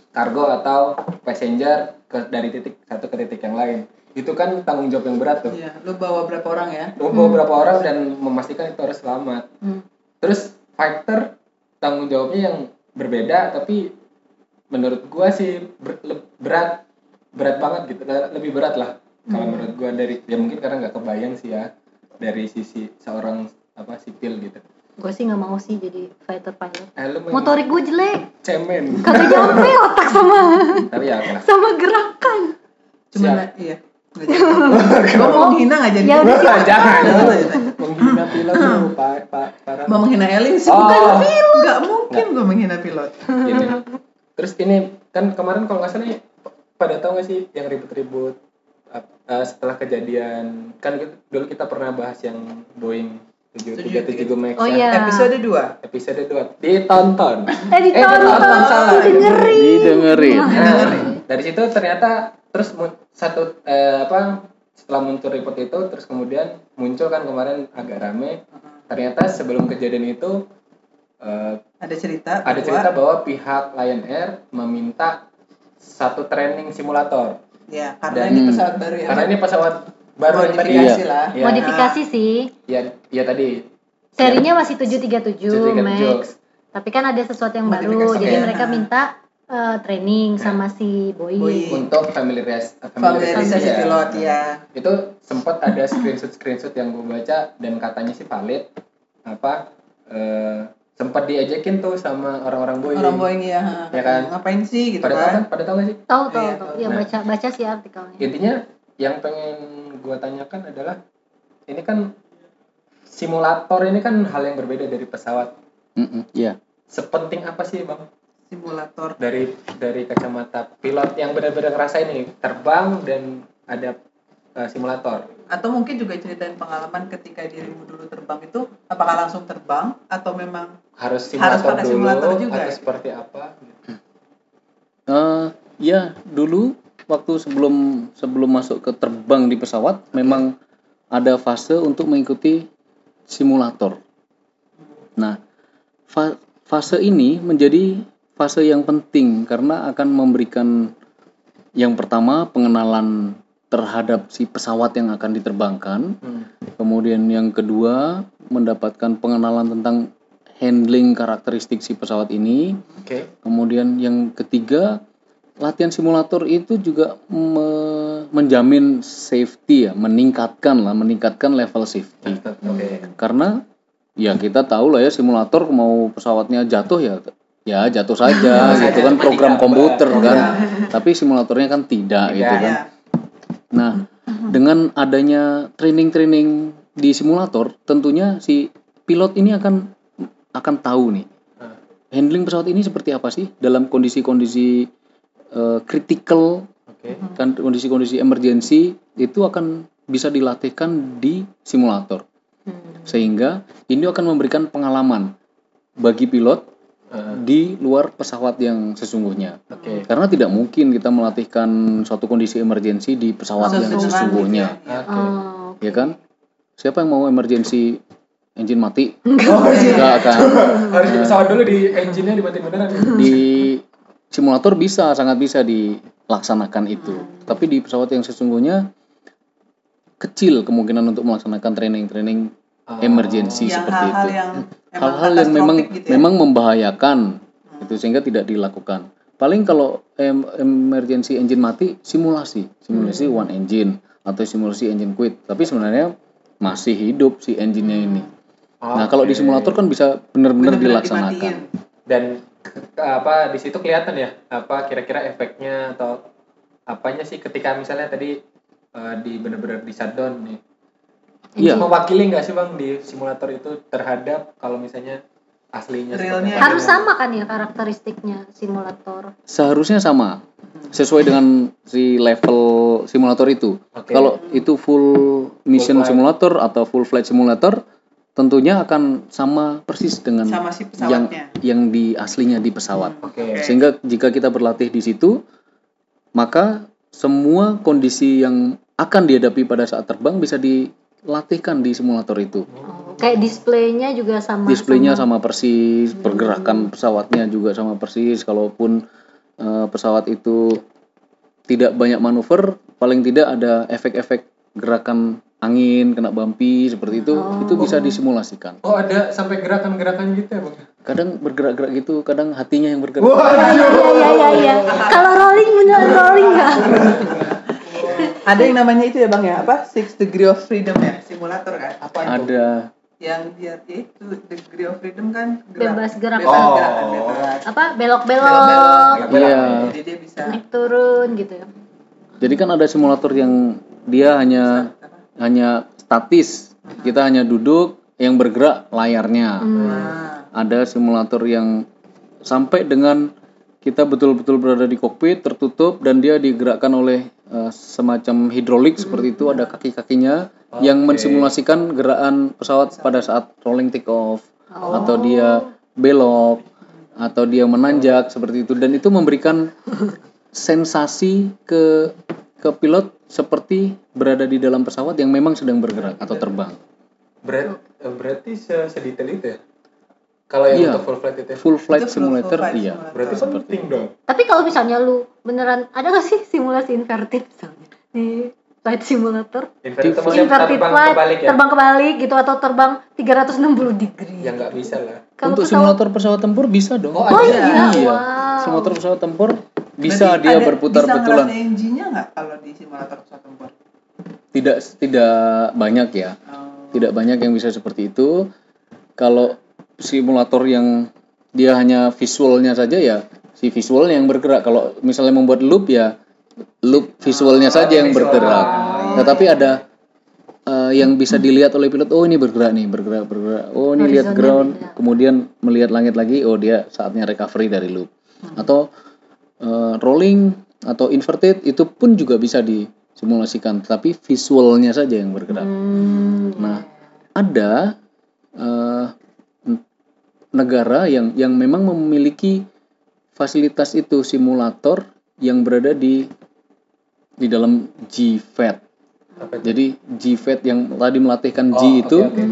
kargo atau passenger ke dari titik satu ke titik yang lain itu kan tanggung jawab yang berat tuh Iya, lu bawa berapa orang ya? Lu bawa beberapa orang dan memastikan itu harus selamat Hmm. terus fighter tanggung jawabnya yang berbeda tapi menurut gua sih ber- le- berat berat banget gitu le- lebih berat lah kalau Hmm. menurut gua dari ya mungkin karena nggak kebayang sih ya dari sisi seorang apa sipil gitu Gue sih nggak mau sih jadi fighter pilot. eh, Motorik gue jelek. cemen Kagak nyampe otak sama tapi ya lah sama gerakan. Cuma iya. Gua mau menghina nggak jadi. Ya udah sih. Jangan menghina pilot tuh pak pak parah Mau menghina Elin sih Oh. bukan pilot. Nggak mungkin gua menghina pilot. Gini. Terus ini kan kemarin kalau nggak salah nih, pada tahu nggak sih yang ribut-ribut eh, setelah kejadian kan dulu kita pernah bahas yang Boeing 737 Max Oh ya. iya. Episode 2. episode 2 ditonton. Eh ditonton, ditonton, salah. didengerin. Didengerin. Nah, dari situ ternyata terus satu eh, apa setelah muncul report itu terus kemudian muncul kan kemarin agak rame ternyata sebelum kejadian itu eh, Ada cerita. ada bahwa- cerita bahwa pihak Lion Air meminta satu training simulator Ya, karena Dan- ini pesawat baru ya. karena ini pesawat baru yang tadi modifikasi Iya. lah. ya, Modifikasi sih. ya, ya tadi Serinya masih 737 737 Max. Tapi kan ada sesuatu yang baru. Jadi ya. mereka minta eh, training sama si Boeing. Boeing. untuk familiaris Familiarisasi ya. pilot ya. itu sempat ada screenshot screenshot yang gue baca dan katanya sih valid apa eh, sempat diajakin tuh sama orang-orang Boeing Orang Boeing ya. Ya kan? Ngapain sih gitu pada tahu kan kan? pada tahu nggak sih Tahu tahu Iya, tahu. tahu. Ya Nah. baca baca sih artikelnya. intinya yang pengen gue tanyakan adalah ini kan simulator ini kan hal yang berbeda dari pesawat Iya. sepenting apa sih bang Simulator. dari dari kacamata pilot yang benar-benar ngerasain nih terbang dan ada eh, simulator Atau mungkin juga ceritain pengalaman ketika dirimu dulu terbang itu apakah langsung terbang atau memang harus Harus simulator pakai dulu simulator juga atau ya? seperti apa. Eh, ya dulu waktu sebelum sebelum masuk ke terbang di pesawat memang ada fase untuk mengikuti simulator. Nah, fa- fase ini menjadi fase yang penting karena akan memberikan yang pertama pengenalan terhadap si pesawat yang akan diterbangkan, Hmm. kemudian yang kedua mendapatkan pengenalan tentang handling karakteristik si pesawat ini, oke Kemudian yang ketiga, latihan simulator itu juga me- menjamin safety ya, meningkatkan lah, meningkatkan level safety. oke Karena ya kita tahu lah ya simulator mau pesawatnya jatuh ya ya jatuh saja gitu kan program komputer kan. Iya. Tapi simulatornya kan tidak gitu Tidak. kan. ya Nah, dengan adanya training-training di simulator, tentunya si pilot ini akan akan tahu nih handling pesawat ini seperti apa sih dalam kondisi-kondisi eh, critical Oke. kan kondisi-kondisi emergensi itu akan bisa dilatihkan di simulator Hmm. sehingga ini akan memberikan pengalaman bagi pilot Di luar pesawat yang sesungguhnya Oke. karena tidak mungkin kita melatihkan suatu kondisi emergensi di pesawat yang sesungguhnya ya. Oke. Oh, ya kan siapa yang mau emergensi engine mati Oh, iya. enggak kan Harus di pesawat dulu di engine-nya dimatiin beneran. di simulator bisa sangat bisa dilaksanakan itu tapi di pesawat yang sesungguhnya kecil kemungkinan untuk melaksanakan training-training Oh. emergency yang seperti hal-hal itu. yang emang hal-hal yang memang gitu ya. memang membahayakan itu sehingga tidak dilakukan. Paling kalau em- emergency engine mati simulasi. Simulasi one engine atau simulasi engine quit. Tapi sebenarnya masih hidup si engine-nya ini. Nah kalau di simulator kan bisa benar-benar dilaksanakan. dimatiin. dan apa di situ kelihatan ya apa kira-kira efeknya atau apanya sih ketika misalnya tadi eh, di benar-benar di shutdown nih Iya. mewakili nggak sih bang di simulator itu terhadap kalau misalnya aslinya Realnya. harus sama kan ya karakteristiknya simulator? Seharusnya sama. Sesuai dengan si level simulator itu. Oke. kalau itu full mission flight. simulator atau full flight simulator tentunya akan sama persis dengan sama si yang pesawatnya. yang di aslinya di pesawat. Oke Oke. sehingga jika kita berlatih di situ maka semua kondisi yang akan dihadapi pada saat terbang bisa dilatihkan di simulator itu. Oh, kayak displaynya juga sama displaynya sama. persis pergerakan pesawatnya juga sama persis. Kalaupun eh, pesawat itu tidak banyak manuver paling tidak ada efek-efek gerakan angin kena bumpy seperti itu itu bisa disimulasikan. Oh ada sampai gerakan-gerakan gitu ya bang? Kadang bergerak-gerak gitu kadang hatinya yang bergerak. Iya iya iya iya. Kalau rolling bener rolling nggak ada yang namanya itu ya bang ya? Apa? Six degree of freedom ya? Simulator kan? Apa itu? Ada. Yang dia ya itu degree of freedom kan gerak, Bebas gerak. bebas Oh. gerakan bebas. Apa? Belok belok-belok belok belok Iya. jadi dia bisa naik turun gitu ya. Jadi kan ada simulator yang dia hanya apa? hanya statis. Kita hanya duduk yang bergerak layarnya. Hmm. ada simulator yang sampai dengan kita betul-betul berada di kokpit tertutup dan dia digerakkan oleh eh, semacam hidrolik seperti itu ada kaki-kakinya yang Oke. mensimulasikan gerakan pesawat pada saat rolling take off Oh. atau dia belok atau dia menanjak seperti itu. Dan itu memberikan sensasi ke ke pilot seperti berada di dalam pesawat yang memang sedang bergerak atau terbang. Berat, eh, berarti se- sedetail itu ya kalau yang Iya. untuk full flight itu ya? full flight Itu full- full simulator flight iya. simulator. berarti Seperti penting dong. Tapi kalau misalnya lu beneran ada gak sih simulasi inverted misalnya? Di flight simulator? Inverted inverted terbang flight kebalik ya? terbang kebalik gitu atau terbang 360 degree. Ya nggak bisa lah. Kalau untuk pesawat- simulator pesawat tempur bisa dong. Oh, oh ada. iya, Iya. wow. Simulator pesawat tempur bisa Berarti dia ada- berputar bisa betulan. ngerasain engine-nya nggak kalau di simulator pesawat tempur? Tidak tidak banyak ya. Oh. tidak banyak yang bisa seperti itu. Kalau simulator yang dia hanya visualnya saja ya si visualnya yang bergerak. Kalau misalnya membuat loop ya loop visualnya saja yang visual. bergerak. Oh, tetapi ada eh, yang bisa dilihat oleh pilot oh ini bergerak nih bergerak bergerak. Oh ini lihat ground. kemudian melihat langit lagi oh dia saatnya recovery dari loop. Atau eh, rolling atau inverted itu pun juga bisa disimulasikan. Tetapi visualnya saja yang bergerak. Hmm, Nah, ada n- negara yang yang memang memiliki fasilitas itu simulator yang berada di di dalam itu? Jadi GVET yang tadi melatihkan G Oh, itu oke.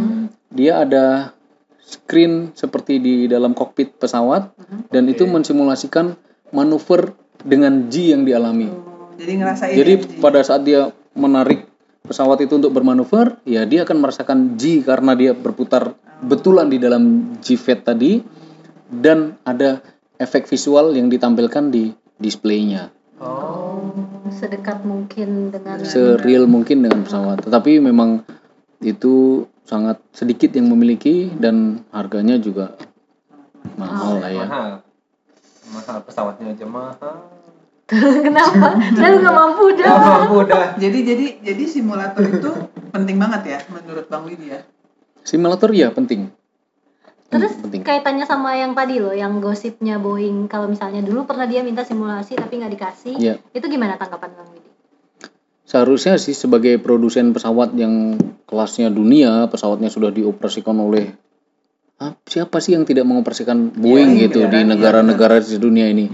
dia ada screen seperti di dalam kokpit pesawat dan itu mensimulasikan manuver dengan G yang dialami. jadi ngerasain Jadi engine. pada saat dia menarik pesawat itu untuk bermanuver, ya dia akan merasakan G karena dia berputar betulan di dalam G-Vet tadi dan ada efek visual yang ditampilkan di displaynya. oh sedekat mungkin dengan Sereal mungkin dengan pesawat. Tetapi memang itu sangat sedikit yang memiliki dan harganya juga mahal lah ya. mahal mahal pesawatnya aja mahal kenapa dan nggak mampu dah Nggak mampu dah jadi jadi jadi simulator itu penting banget ya menurut bang Widi ya Simulator ya penting. Terus penting. kaitannya sama yang tadi loh, yang gosipnya Boeing kalau misalnya dulu pernah dia minta simulasi tapi nggak dikasih, Iya. itu gimana tanggapan Bang Widi? Seharusnya sih sebagai produsen pesawat yang kelasnya dunia, pesawatnya sudah dioperasikan oleh ah, siapa sih yang tidak mengoperasikan Boeing Boeing, gitu ya di? Iya, negara-negara di dunia ini?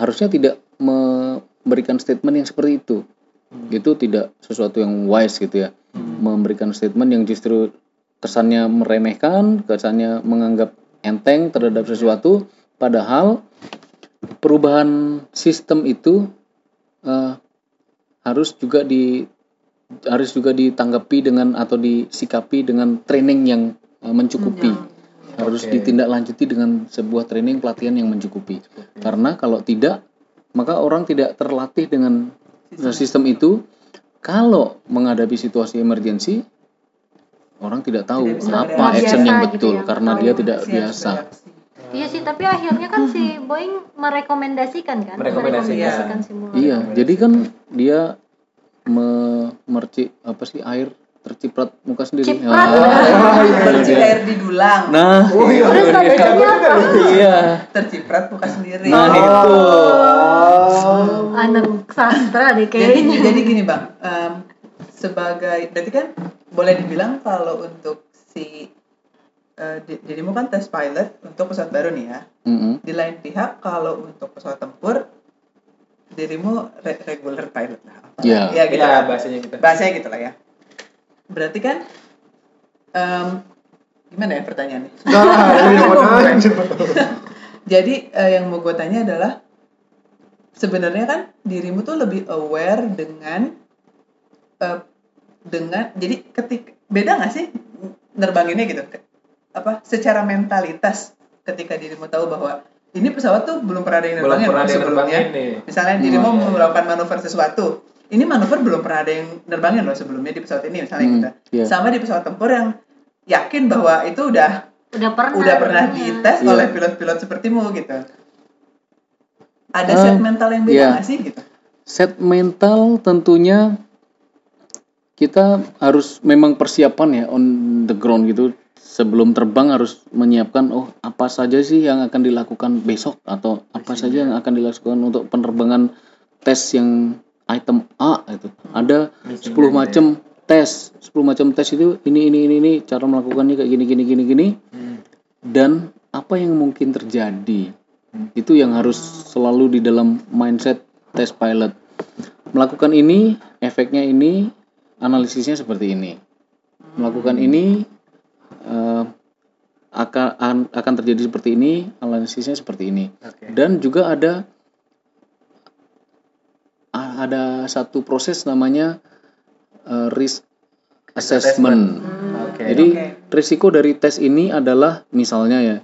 Harusnya tidak memberikan statement yang seperti itu. Itu tidak sesuatu yang wise gitu ya. Memberikan statement yang justru kesannya meremehkan, kesannya menganggap enteng terhadap sesuatu, padahal perubahan sistem itu eh, harus juga di harus juga ditanggapi dengan atau disikapi dengan training yang eh, mencukupi. Harus Oke. ditindaklanjuti dengan sebuah training pelatihan yang mencukupi. Karena kalau tidak, maka orang tidak terlatih dengan sistem itu. Kalau menghadapi situasi emergensi, orang tidak tahu Tidak bisa apa action yang Biasa gitu betul ya. karena Oh, dia tidak Siap biasa. Iya sih, tapi akhirnya kan si Boeing merekomendasikan kan? Merekomendasikan. simulasi. Iya, jadi kan dia me- mercik apa sih air terciprat muka sendiri. Ciprat. Iya, iya. air di dulang, Nah, Terus bacanya apa? iya. terciprat muka sendiri. Nah, itu. Anak sastra deh jadi kayaknya. jadi gini bang, em, sebagai berarti kan boleh dibilang kalau untuk si eh, di- dirimu kan tes pilot untuk pesawat baru nih ya. Mm-mm. Di lain pihak kalau untuk pesawat tempur dirimu re- regular pilot lah. Iya. Ya gitu. Ya, kan. bahasanya gitu. Bahasanya gitu lah ya. Berarti kan em, gimana ya pertanyaannya? Jadi eh, yang mau gue tanya adalah sebenarnya kan dirimu tuh lebih aware dengan eh, dengan jadi ketik beda nggak sih nerbanginnya gitu Ke- apa secara mentalitas ketika dirimu tahu bahwa ini pesawat tuh belum pernah ada yang Belum nerbangin pernah ada yang sebelumnya nerbangin nih. misalnya Hmm, dirimu iya, iya. melakukan manuver sesuatu ini manuver belum pernah ada yang nerbangin loh sebelumnya di pesawat ini misalnya Hmm, gitu iya. sama di pesawat tempur yang yakin bahwa itu udah Udah pernah. udah pernah dites Iya. oleh pilot-pilot sepertimu gitu. Ada Eh, set mental yang beda iya. nggak sih gitu? Set mental tentunya kita harus memang persiapan ya on the ground gitu sebelum terbang harus menyiapkan oh apa saja sih yang akan dilakukan besok atau apa saja yang akan dilakukan untuk penerbangan tes yang item A itu. Ada 10 macam tes. 10 macam tes itu ini ini ini ini cara melakukannya kayak gini gini gini gini. Hmm. dan apa yang mungkin terjadi? Itu yang harus selalu di dalam mindset tes pilot. Melakukan ini efeknya ini analisisnya seperti ini. Melakukan ini eh, akan an- akan terjadi seperti ini analisisnya seperti ini. Oke. dan juga ada ada satu proses namanya eh, risk assessment. Oke. Jadi Oke. risiko dari tes ini adalah misalnya ya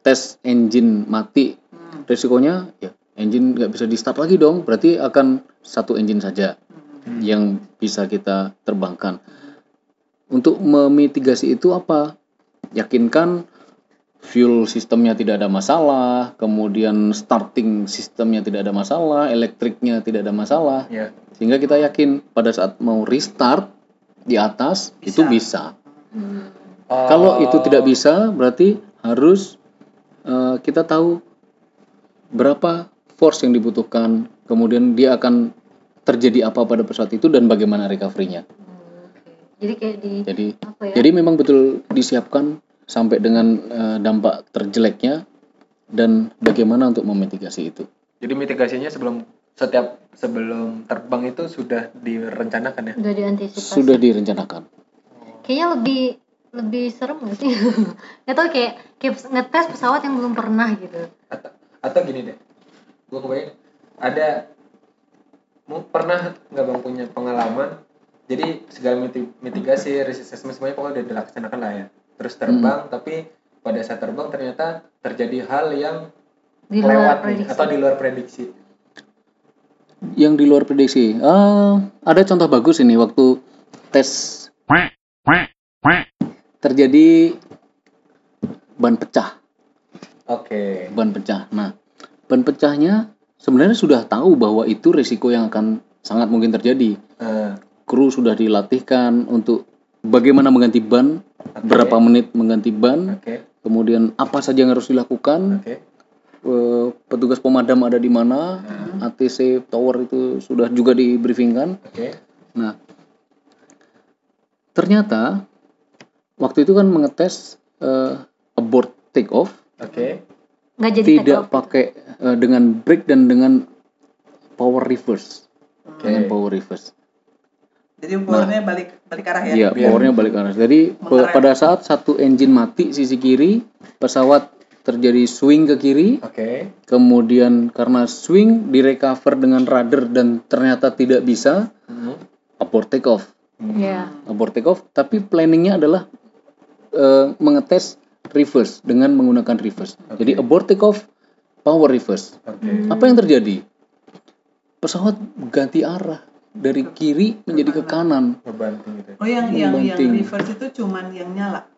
tes engine mati, Hmm. risikonya ya engine nggak bisa di start lagi dong, berarti akan satu engine saja Hmm. yang bisa kita terbangkan. Untuk memitigasi itu apa? Yakinkan fuel sistemnya tidak ada masalah, kemudian starting sistemnya tidak ada masalah, elektriknya tidak ada masalah, Ya. sehingga kita yakin pada saat mau restart di atas Bisa. itu bisa. Hmm. Oh. Kalau itu tidak bisa, berarti harus eh, kita tahu berapa force yang dibutuhkan, kemudian dia akan terjadi apa pada pesawat itu dan bagaimana recovery-nya. Oke. Jadi kayak di Jadi apa ya? jadi memang betul disiapkan sampai dengan eh, dampak terjeleknya dan bagaimana untuk memitigasi itu. Jadi mitigasinya sebelum setiap sebelum terbang itu sudah direncanakan ya. udah diantisipasi. Sudah direncanakan. Kayaknya lebih lebih serem gak sih? Gak tau kayak kayak ngetes pesawat yang belum pernah gitu. Atau, atau gini deh. Gue kebayang ada mau pernah nggak bang punya pengalaman jadi segala miti- mitigasi risk assessment semuanya pokoknya udah dilaksanakan lah ya terus terbang tapi pada saat terbang ternyata terjadi hal yang Di luar lewat nih, atau di luar prediksi Yang di luar prediksi. Ah, ada contoh bagus ini waktu tes terjadi ban pecah, oke ban pecah. Nah, ban pecahnya sebenarnya sudah tahu bahwa itu risiko yang akan sangat mungkin terjadi. Eh, Kru sudah dilatihkan untuk bagaimana mengganti ban, oke. berapa menit mengganti ban, oke kemudian apa saja yang harus dilakukan, Oke. eh, petugas pemadam ada di mana, ATC tower itu sudah juga di briefingkan. Oke. Nah, ternyata waktu itu kan mengetes eh, abort take off Oke. nggak jadi take tidak off. pakai eh, dengan brake dan dengan power reverse. Oke. Dengan power reverse. Jadi powernya balik balik arah ya. Iya, powernya balik kanan. Jadi Mengerem. pada saat satu engine mati sisi kiri, pesawat terjadi swing ke kiri, Oke. kemudian karena swing direcover dengan rudder dan ternyata tidak bisa, Hmm. abort take off. Iya. Abort take off, tapi planningnya adalah eh, mengetes reverse dengan menggunakan reverse. Oke. Jadi abort take off, power reverse. Oke. Apa yang terjadi? Pesawat ganti arah dari kiri menjadi ke kanan. Gitu. Oh yang yang yang reverse itu cuman yang nyala.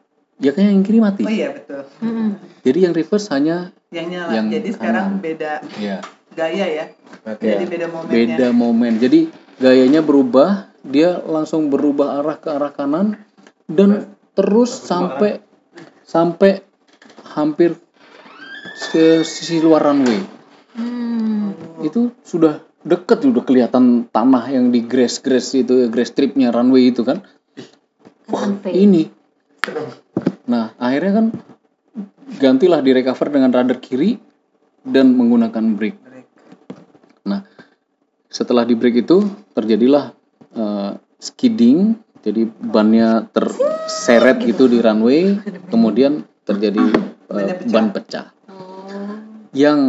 Ya kayak yang kiri mati. Oh iya betul. Mm-mm. Jadi yang reverse hanya Yang nyala. Yang Jadi sekarang kanan. beda ya gaya ya. Oke. Jadi beda momennya. beda momen. Jadi gayanya berubah, dia langsung berubah arah ke arah kanan dan terus sampai sampai hampir ke sisi luar runway. Hmm. Itu sudah deket udah kelihatan tanah yang di grass grass itu grass stripnya runway itu kan. Wah, ini. Nah, akhirnya kan gantilah di recover dengan rudder kiri dan menggunakan brake. Nah, setelah di brake itu terjadilah eh, skidding, jadi bannya terseret gitu di runway, kemudian terjadi pecah. ban pecah. Oh. Yang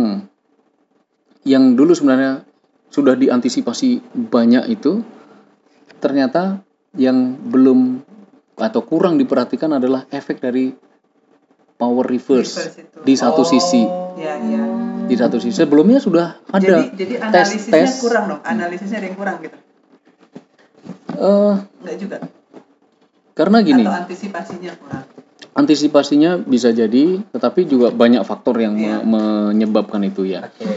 yang dulu sebenarnya sudah diantisipasi banyak itu, ternyata yang belum atau kurang diperhatikan adalah efek dari power reverse, Reverse itu. di satu Oh. sisi Iya iya. di satu sisi sebelumnya sudah ada Jadi jadi tes analisisnya tes kurang dong. Analisisnya ada yang kurang gitu. Eh, Enggak juga. karena gini Atau antisipasinya kurang. antisipasinya bisa jadi tetapi juga banyak faktor yang me- Iya. menyebabkan itu ya Oke.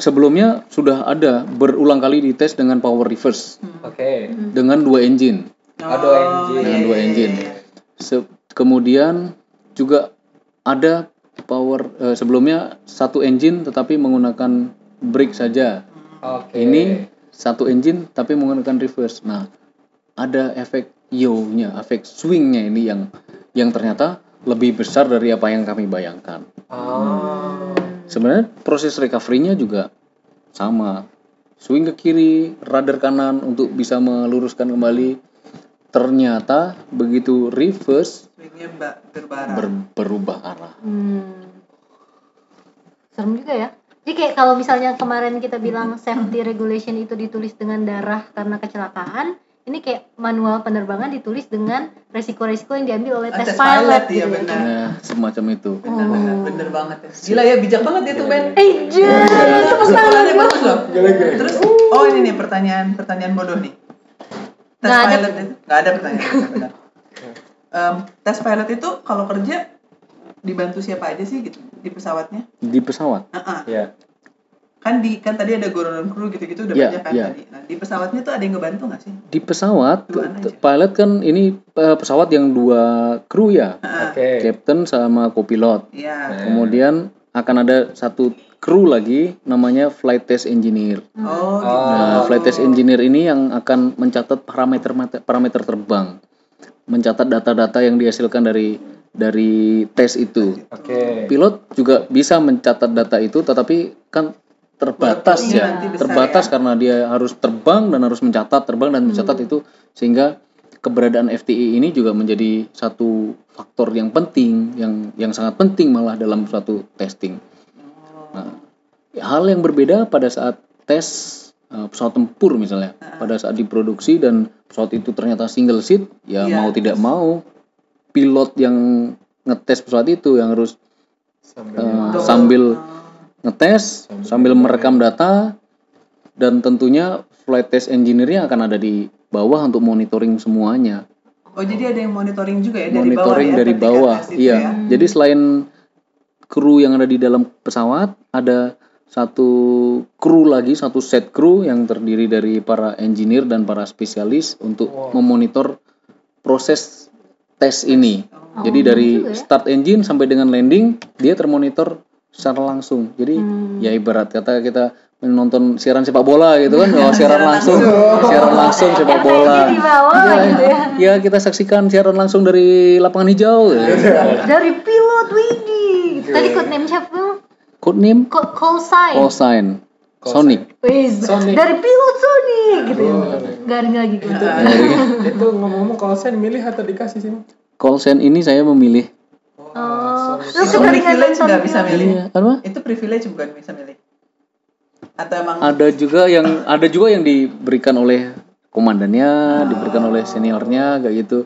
Sebelumnya sudah ada berulang kali dites dengan power reverse Oke. dengan dua engine Ada engine. Dengan dua iya, iya, engine. iya. Se- kemudian juga ada power eh, sebelumnya satu engine tetapi menggunakan brake saja Oke. ini satu engine tapi menggunakan reverse. Nah, ada efek yo-nya, efek swingnya ini yang yang ternyata lebih besar dari apa yang kami bayangkan. Oh. Sebenarnya proses recovery-nya juga sama. Swing ke kiri, rudder kanan untuk bisa meluruskan kembali. Ternyata begitu reverse Swingnya mbak berbarang. ber- berubah arah. Hmm. Serem juga ya. Jadi kayak kalau misalnya kemarin kita bilang safety regulation itu ditulis dengan darah karena kecelakaan, ini kayak manual penerbangan ditulis dengan resiko-resiko yang diambil oleh Ah, tes tes pilot, pilot, gitu iya ya. benar. Nah, semacam itu. bener bener bener banget ya. Gila ya bijak banget ya tuh Ben. Eh, jangan tepuk tangan bagus loh. Terus oh ini nih pertanyaan pertanyaan bodoh nih. Tes Nggak ada. pilot itu nggak ada pertanyaan benar. Em, tes pilot itu kalau kerja dibantu siapa aja sih gitu di pesawatnya? Di pesawat. Ah, ah. Ya. Kan di kan tadi ada goronan kru gitu-gitu udah Iya, banyak kan iya. tadi. Nah, di pesawatnya tuh ada yang ngebantu nggak sih? Di pesawat, pilot kan ini eh, pesawat yang dua kru ya. Oke. captain sama co-pilot. Iya. Kemudian akan ada satu kru lagi namanya flight test engineer. Oh, gitu. Nah, flight test engineer ini yang akan mencatat parameter parameter terbang, mencatat data-data yang dihasilkan dari dari tes itu. Oke. Pilot juga bisa mencatat data itu, tetapi kan terbatas Waktunya ya, besar terbatas ya. karena dia harus terbang dan harus mencatat terbang dan mencatat itu sehingga keberadaan FTI ini juga menjadi satu faktor yang penting, yang yang sangat penting malah dalam suatu testing. Nah, hal yang berbeda pada saat tes uh, pesawat tempur misalnya, pada saat diproduksi dan pesawat itu ternyata single seat, ya Iya. mau tidak mau pilot yang ngetes pesawat itu yang harus Sambil uh, sambil. Ngetes, sambil merekam data dan tentunya flight test engineer-nya akan ada di bawah untuk monitoring semuanya. Oh, jadi ada yang monitoring juga ya dari bawah monitoring ya, dari ketika bawah. Iya. ya. Jadi selain kru yang ada di dalam pesawat, ada satu kru lagi, satu set kru yang terdiri dari para engineer dan para spesialis untuk Wow. memonitor proses tes ini. Oh, Jadi dari ya. start engine sampai dengan landing dia termonitor secara langsung. Jadi Hmm. ya ibarat kata kita menonton siaran sepak bola gitu kan, oh, siaran langsung, siaran langsung sepak bola. di bawah Ya, gitu ya. ya kita saksikan siaran langsung dari lapangan hijau. Dari pilot Widi. Tadi code name siapa? Code name Code call sign. call sign Sonic. Sonic. dari pilot Sonic gitu ya. Oh. Garing lagi gue. itu ngomong-ngomong kalau saya milih atau dikasih sih Call sign ini saya memilih. Oh, Itu privilege nggak bisa milih. Iya, apa? Itu privilege bukan bisa milih. Atau emang Ada juga yang ada juga yang diberikan oleh komandannya, diberikan oleh seniornya kayak gitu.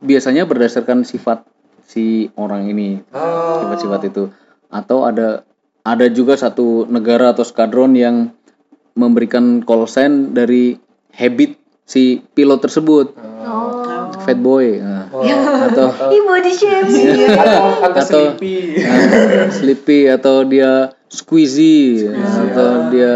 Biasanya berdasarkan sifat si orang ini, oh sifat-sifat itu. Atau ada ada juga satu negara atau skadron yang memberikan call sign dari habit si pilot tersebut, Oh. Fat boy. Nah, atau Ih body shaming. atau atau Atau- sleepy. Nah, sleepy atau dia squeezy. Atau dia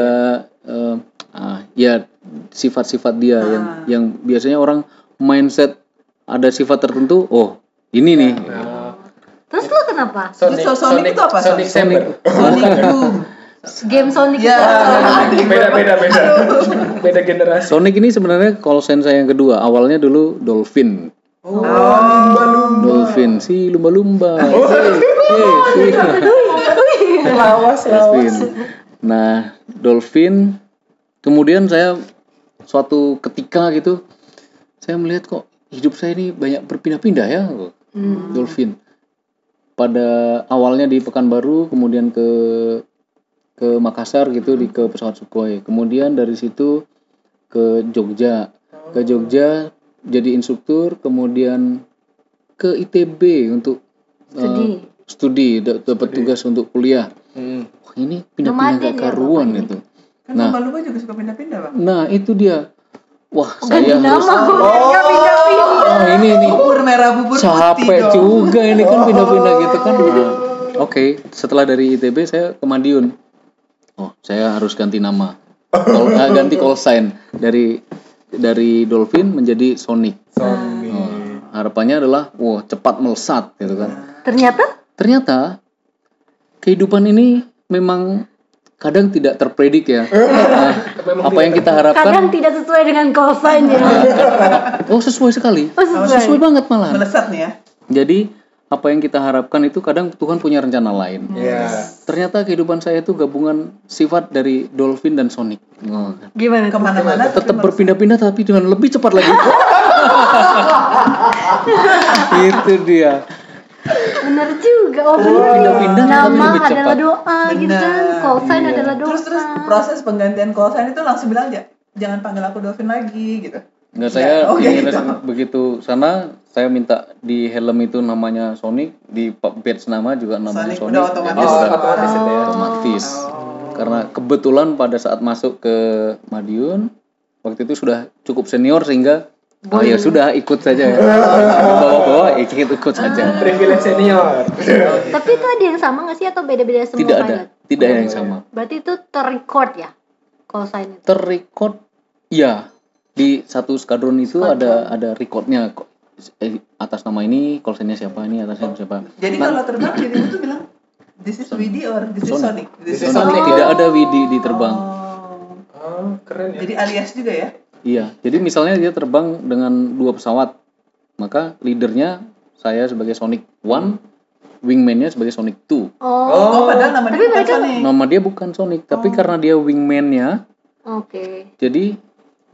eh, ah, ya sifat-sifat dia yang yang biasanya orang mindset ada sifat tertentu oh ini nih. Nah, Terus lu kenapa? Sonic, Terus Sonic itu apa, Sonic Sonic? Saber Sonic. Boom. Game Sonic Ya. itu. beda beda beda. Beda generasi. Sonic ini sebenarnya call sign saya yang kedua. Awalnya dulu dolphin. Oh. Lumba lumba dolphin si lumba-lumba. Si, si, si. lawas lawas. Dolphin. Nah dolphin kemudian saya suatu ketika gitu saya melihat kok hidup saya ini banyak berpindah-pindah ya. Hmm. dolphin. Pada awalnya di Pekanbaru kemudian ke ke Makassar gitu di ke pesawat Sukhoi. Kemudian dari situ ke Jogja. Ke Jogja jadi instruktur kemudian ke ITB untuk eh, Studi. studi da- dapat tugas untuk kuliah. Hmm. Wah, ini pindah-pindah gak ya, karuan ini. itu Kan Nah. juga suka pindah-pindah, Bang. nah itu dia. Wah Ganti saya harus nama gak pindah-pindah. oh ini nih Bubur merah, bubur capek juga ini kan pindah-pindah gitu kan. Nah, oke. Setelah dari ITB saya ke Madiun oh saya harus ganti nama. Call- eh, ganti call sign dari dari Dolphin menjadi Sonic Sonic Oh, harapannya adalah wah cepat melesat gitu kan. Ternyata? Ternyata kehidupan ini memang kadang tidak terpredik ya. Nah, apa yang kita harapkan? Kadang tidak sesuai dengan call sign ya. oh sesuai sekali. Oh, sesuai. sesuai banget malah. Melesat nih ya. jadi apa yang kita harapkan itu kadang Tuhan punya rencana lain Iya. ternyata kehidupan saya itu gabungan sifat dari Dolphin dan Sonic Oh, Gimana? Ke mana-mana tetap berpindah-pindah tapi dengan lebih cepat lagi itu dia Bener juga. Oh, bener. Pindah-pindah tapi Nama lebih adalah cepat. doa gitu kan. Benar. Call sign Iya. adalah doa. Terus terus proses penggantian call sign itu langsung bilang aja, jangan panggil aku Dolphin lagi gitu. Enggak saya Oh, ingin gitu. begitu sana saya minta di helm itu namanya Sonic di badge nama juga namanya Sonic Sonic, udah otomatis. Oh, otomatis ya. otomatis Oh. karena kebetulan pada saat masuk ke Madiun waktu itu sudah cukup senior sehingga oh ya sudah ikut saja ya bawa-bawa ikut ikut saja privilege senior Tapi itu ada yang sama nggak sih atau beda-beda semua tidak ada pilot? tidak ada yang sama Berarti itu terrecord ya call sign itu. terrecord ya di satu skadron itu ada ada recordnya kok eh, atas nama ini call sign-nya siapa ini atasnya siapa Jadi Nah, kalau terbang dirimu tuh bilang this is Widi or this is Sonic. Sonic. This This is Sonic Sonic. tidak ada Widi di terbang Oh. oh keren ya Jadi alias juga ya. Iya, jadi misalnya dia terbang dengan dua pesawat, maka leadernya saya sebagai Sonic One, wingman-nya sebagai Sonic Two. Oh. Oh, padahal nama Tapi dia bukan mereka- Sonic. Nama dia bukan Sonic, tapi karena dia wingman-nya, Oke. jadi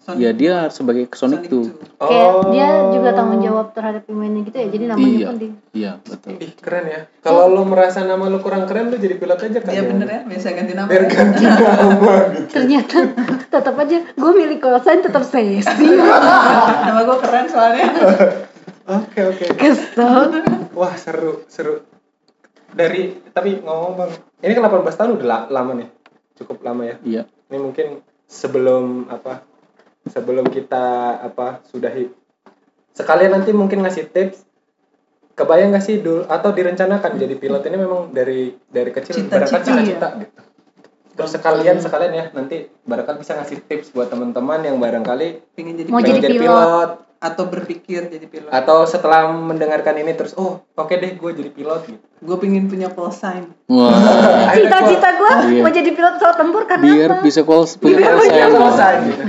Sonic ya dia sebagai Sonic, Two. Kayak Oh. dia juga tanggung jawab terhadap pemainnya gitu ya. Jadi namanya Iya. pun di Iya, betul. Ih keren ya. Kalau lo merasa nama lo kurang keren, lo jadi pilot aja kan? Iya bener ya, biasa ganti nama. Biar ya. ganti nama. ternyata tetap aja gue milik call sign tetap sesi. nama gue keren soalnya. Oke oke. Kesel. Wah seru seru. Dari tapi ngomong bang, ini kan 18 tahun udah la- lama nih, cukup lama ya. Iya. Ini mungkin sebelum apa? Sebelum kita apa sudahi. Sekalian nanti mungkin ngasih tips. Kebayang gak sih dulu atau direncanakan jadi pilot ini memang dari dari kecil Cita-cita. barangkali cita-cita gitu. Terus sekalian sekalian ya nanti barangkali bisa ngasih tips buat teman-teman yang barangkali Pengen jadi Mau pengen jadi jadi pilot. pilot, atau berpikir jadi pilot Atau setelah mendengarkan ini terus, oh oke deh gue jadi pilot gitu. gue pingin punya call sign Wah, Cita-cita gue Iya. mau jadi pilot pesawat tempur karena biar apa? bisa call punya Biar call punya sign. call sign. gitu.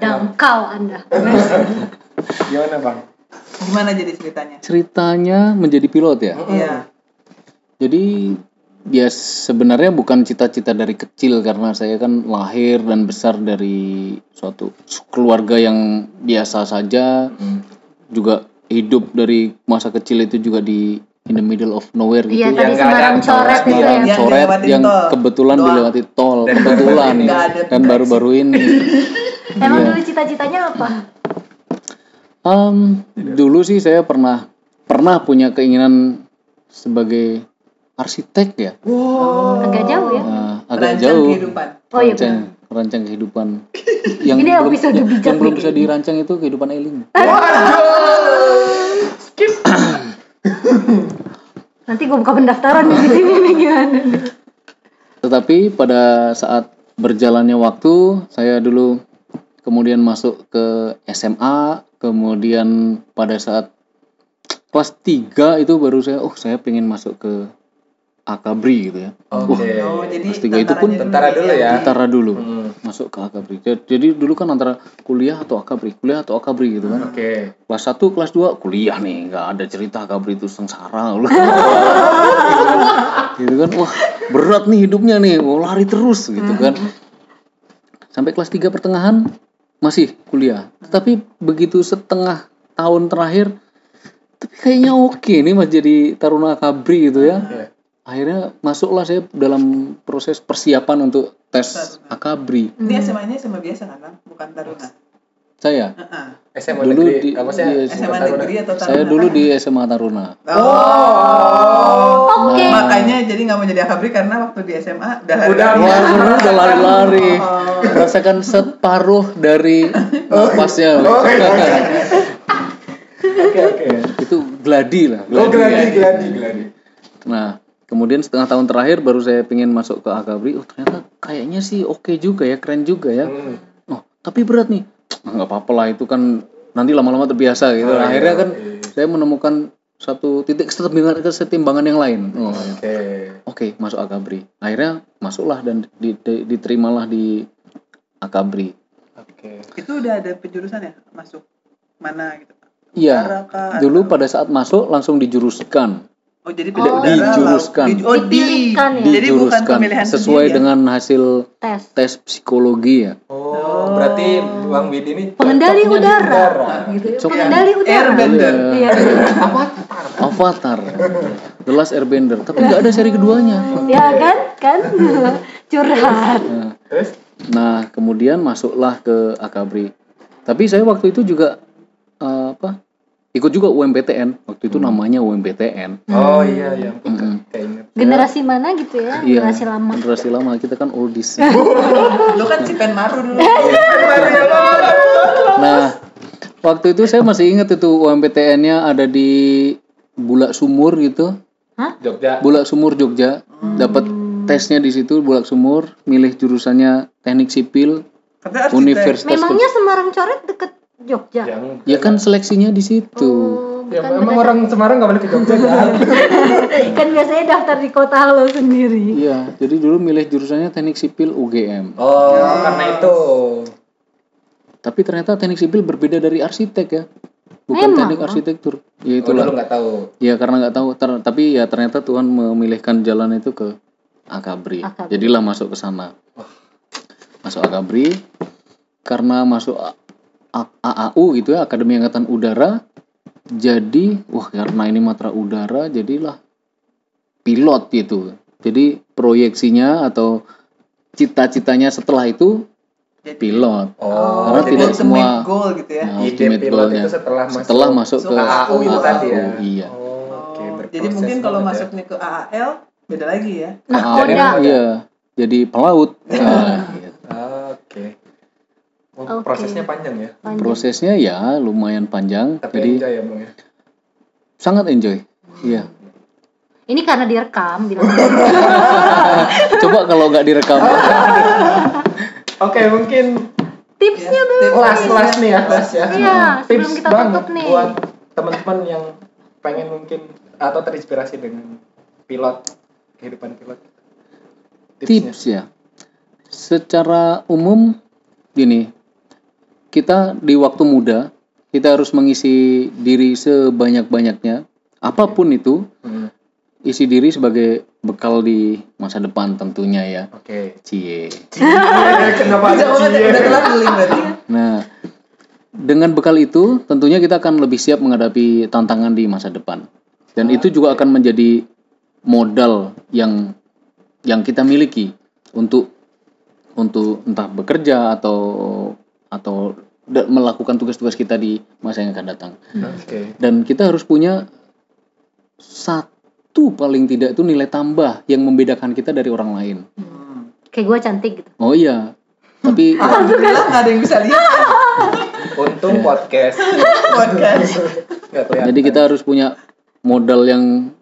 Dangkal Anda. Gimana bang? gimana jadi ceritanya Ceritanya menjadi pilot ya. iya Jadi ya sebenarnya bukan cita-cita dari kecil karena saya kan lahir dan besar dari suatu keluarga yang biasa saja. Juga hidup dari masa kecil itu juga di in the middle of nowhere gitu. Iya Yang tadi Semarang coret itu ya. Yang coret yang kebetulan Doang. dilewati tol Dan kebetulan ada dan baru-baru ini. Emang Iya. dulu cita-citanya apa? Em, dulu sih saya pernah pernah punya keinginan sebagai arsitek ya. Agak jauh ya. Nah, agak Merancang jauh. kehidupan. Oh iya rancang, rancang kehidupan. Yang Ini belum episode yang, bijak yang belum bisa dirancang itu kehidupan Eling Nanti gue buka pendaftaran di sini nih gimana? Tetapi pada saat berjalannya waktu saya dulu kemudian masuk ke SMA kemudian pada saat kelas 3 itu baru saya oh saya pengen masuk ke Akabri gitu ya. Oke. oh jadi Kelas tiga itu pun tentara dulu ya. antara dulu. Hmm. masuk ke Akabri. Ja- jadi dulu kan antara kuliah atau Akabri. Kuliah atau Akabri gitu kan. Oke. kelas 1 kelas 2 kuliah nih. Nggak ada cerita Akabri itu sengsara. Gitu kan. Wah berat nih hidupnya nih. Mau lari terus gitu kan. Sampai kelas 3 pertengahan masih kuliah. Tapi begitu setengah tahun terakhir tapi kayaknya oke nih mas jadi taruna Akabri gitu ya. Iya. Akhirnya masuklah saya dalam proses persiapan untuk tes Taruna. Akabri ini SMA-nya SMA biasa kan Bang? bukan taruna saya Heeh. SMA Dulu negeri. di- apa sih? di SMA negeri atau taruna saya dulu di SMA Taruna oh Oke. Nah. makanya jadi nggak mau jadi akabri karena waktu di SMA udah Udah, lari-lari. Wah, dulu udah lari-lari. Oh. Merasakan separuh dari napasnya. Oke oke. itu gladi lah. Oh gladi ya. gladi gladi. Nah, kemudian setengah tahun terakhir baru saya pengen masuk ke Akabri. Oh, ternyata kayaknya sih oke juga ya, keren juga ya. Hmm. Oh, tapi berat nih. Ah, nggak apa-apa lah itu kan nanti lama-lama terbiasa gitu. Oh, iya, Akhirnya kan iya. saya menemukan satu titik kesetimbangan kesetimbangan yang lain. Oh, ya. Oke. Oke, masuk Akabri. Akhirnya masuklah dan di- di- diterimalah di Akabri. Oke. itu udah ada penjurusan ya masuk mana gitu? Iya. Dulu atau- pada saat masuk langsung dijuruskan. Oh jadi pilih Oh. udara Dijuruskan. Di- oh di Dipilihkan ya? jadi bukan dijuruskan pemilihan sesuai sendiri ya? dengan hasil Tes. tes psikologi ya. Oh, berarti Bang Widi ini Pengendali di udara. Gitu ya. Pengendali udara. Airbender. Iya. Avatar. The Last Airbender. Tapi nggak ada seri keduanya. Ya kan? Kan? Curhat. Nah, Terus? Nah, kemudian masuklah ke Akabri. Tapi saya waktu itu juga eh, apa? Ikut juga UMPTN. Waktu itu namanya UMPTN. Oh iya iya. Kayak inget. Generasi mana gitu ya? Iya. Generasi lama. Generasi lama kita kan oldies. lu kan si pen maru dulu Nah, waktu itu saya masih ingat itu UMPTN-nya ada di Bulak Sumur gitu. Jogja. Bulak Sumur Jogja. Dapat tesnya di situ Bulak Sumur, milih jurusannya Teknik Sipil. Universitas Memangnya Semarang coret deket Jogja? Yang Ya kan seleksinya di situ. Oh, Ya, emang orang Semarang nggak boleh ke Jogja kan? kan biasanya daftar di kota lo sendiri. Iya, jadi dulu milih jurusannya Teknik Sipil UGM. Oh, karena itu. Tapi ternyata Teknik Sipil berbeda dari arsitek ya. Bukan Memang? teknik arsitektur. Ya Oh, dulu itulah. nggak tahu. Ya karena nggak tahu, ter- tapi ya ternyata Tuhan memilihkan jalan itu ke Akabri. Akabri. Jadilah masuk ke sana. Masuk Akabri karena masuk AAU gitu ya, Akademi Angkatan Udara. Jadi, wah karena ini matra udara jadilah pilot gitu. Jadi proyeksinya atau cita-citanya setelah itu Jadi- pilot. Oh, Karena jadi tidak semua- goal gitu ya Nah, ultimate pilot goal-nya. itu setelah masuk Setelah masuk ke Masuk ke AAU itu tadi ya. Iya. Oh, oke. Oh, berproses jadi mungkin kalau ya. masuknya ke AAL beda lagi ya Nah, Ah, koda. Iya, jadi pelaut. Nah, gitu. Oke. prosesnya panjang ya. Panjang. Prosesnya ya lumayan panjang, Tapi jadi enjoy ya, Bang ya. sangat enjoy. Iya. Ini karena direkam bilang. Coba kalau nggak direkam. Oke, mungkin tipsnya Ya, belum tips. kelas kelas nih ya kelas ya Iya, tips sebelum kita banget tutup nih. buat teman-teman yang pengen mungkin atau terinspirasi dengan pilot kehidupan pilot tipsnya tips ya secara umum gini kita di waktu muda kita harus mengisi diri sebanyak-banyaknya. Apa pun itu Hmm, isi diri sebagai bekal di masa depan tentunya ya. Oke. Cie. Kenapa Udah, udah, udah telat guling berarti. nah dengan bekal itu tentunya kita akan lebih siap menghadapi tantangan di masa depan. Dan itu juga akan menjadi modal yang yang kita miliki untuk untuk entah bekerja atau atau melakukan tugas-tugas kita di masa yang akan datang. Oke. Dan kita harus punya satu paling tidak itu nilai tambah yang membedakan kita dari orang lain. Kayak gue cantik gitu. Oh iya. Tapi Alhamdulillah nggak ada yang bisa lihat. Untung podcast. Podcast. jadi kita harus punya modal yang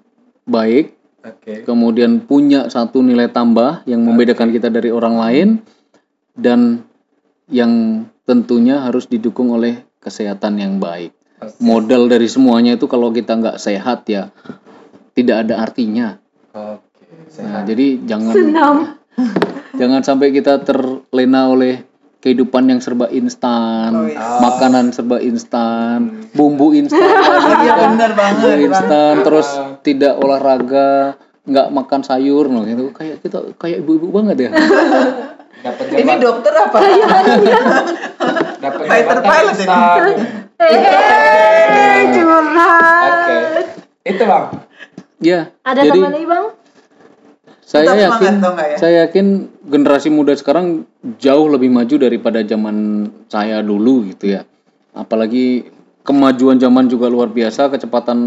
baik oke. kemudian punya satu nilai tambah yang membedakan kita dari orang lain dan yang tentunya harus didukung oleh kesehatan yang baik Oke. modal dari semuanya itu kalau kita nggak sehat ya tidak ada artinya oke nah, sehat jadi jangan senam jangan sampai kita terlena oleh kehidupan yang serba instan Oh, iya. makanan serba instan bumbu instan Iya kan? benar banget. Instan terus tidak olahraga nggak makan sayur loh gitu kayak kita kayak ibu-ibu banget ya dapat Ini dokter apa? dapat Fighter pilot ini. instan. eh curhat oke itu bang ya ada jadi teman nih bang saya Tetap yakin ya? saya yakin generasi muda sekarang jauh lebih maju daripada zaman saya dulu gitu ya apalagi kemajuan zaman juga luar biasa kecepatan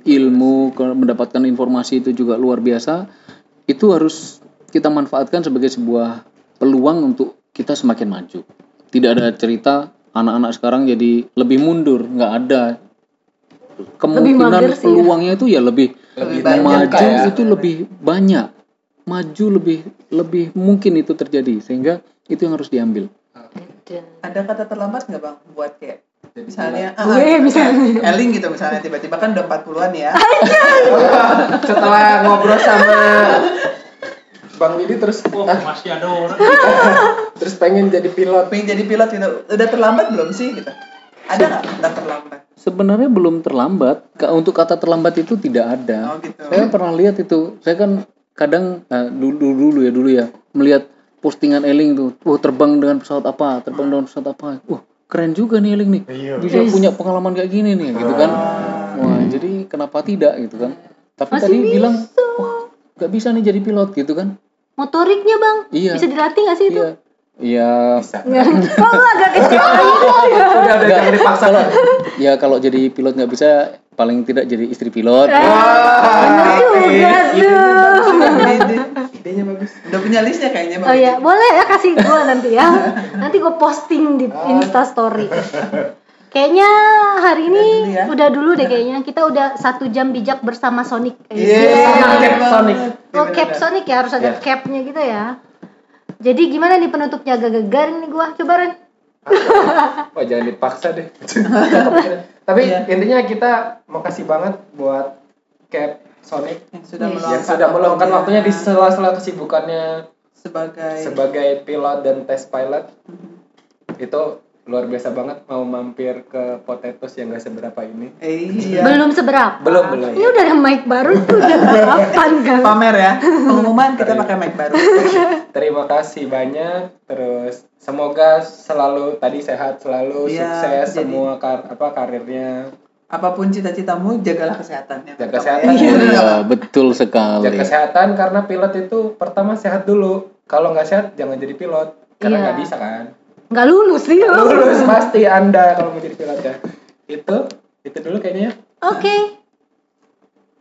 ilmu ke- mendapatkan informasi itu juga luar biasa itu harus kita manfaatkan sebagai sebuah peluang untuk kita semakin maju tidak ada cerita anak-anak sekarang jadi lebih mundur nggak ada kemungkinan ya. peluangnya itu ya lebih lebih banyak maju ya. itu lebih banyak maju lebih lebih mungkin itu terjadi sehingga itu yang harus diambil Ada kata terlambat nggak bang buat kayak Jadi misalnya ah, misalnya. Eling gitu misalnya tiba-tiba kan udah 40-an ya. setelah ngobrol sama Bang Didi terus Oh, ah, masih ada orang. terus pengen jadi pilot Pengen jadi pilot gitu. Udah terlambat belum sih gitu? Ada nggak kata terlambat? sebenarnya belum terlambat untuk kata terlambat itu tidak ada Oh gitu. saya pernah lihat itu saya kan kadang nah, dulu dulu ya dulu ya melihat postingan Eling tuh wah terbang dengan pesawat apa terbang dengan pesawat apa wah keren juga nih Eling nih Iya. bisa punya pengalaman kayak gini nih gitu kan wah jadi kenapa tidak gitu kan tapi Masih tadi bisa. bilang wah nggak bisa nih jadi pilot gitu kan motoriknya bang. Iya. bisa dilatih nggak sih itu? Iya. Iya. Bisa. Oh agak kecil. Udah udah jangan dipaksa kalau ya kalau jadi pilot nggak bisa paling tidak jadi istri pilot. Eh, bener juga tuh. Ide. idenya bagus. Udah punya listnya kayaknya. Oh iya, boleh ya kasih gue nanti ya. Nanti gue posting di Insta Story. Kayaknya hari ini Udah dulu ya. udah dulu deh kayaknya. Kita udah satu jam bijak bersama Sonic. Iya. Sama Cap banget. Sonic. Iya, Oh bener, cap bener. Sonic ya harus ada Ya. capnya gitu ya. Jadi gimana nih penutupnya agak gegar nih gua coba Ren. oh jangan dipaksa deh tapi Iya. intinya kita mau kasih banget buat Cap Sonic Yang sudah Yes. meluangkan, yang sudah meluangkan waktunya di sela-sela kesibukannya sebagai sebagai pilot dan test pilot Mhm. itu luar biasa banget mau mampir ke Potatoes yang gak seberapa ini Eh, iya. Belum seberapa. Belum, belum. Ini udah ada mic baru tuh udah berapaan kan. pamer ya. Pengumuman kita pakai mic baru. terima kasih banyak terus semoga selalu tadi sehat selalu Iya, sukses jadi- semua kar apa karirnya Apa pun cita-citamu, jagalah kesehatan. Yang Jaga pertama kesehatan. ya. Iya, betul sekali jaga kesehatan karena pilot itu pertama sehat dulu kalau nggak sehat jangan jadi pilot karena Iya. nggak bisa kan Nggak lulus nih lo. lulus pasti anda kalau mau jadi pilot ya itu itu dulu kayaknya ya. Oke.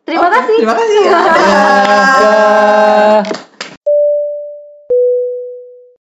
Terima Oke, kasih. Terima kasih ya. Ya,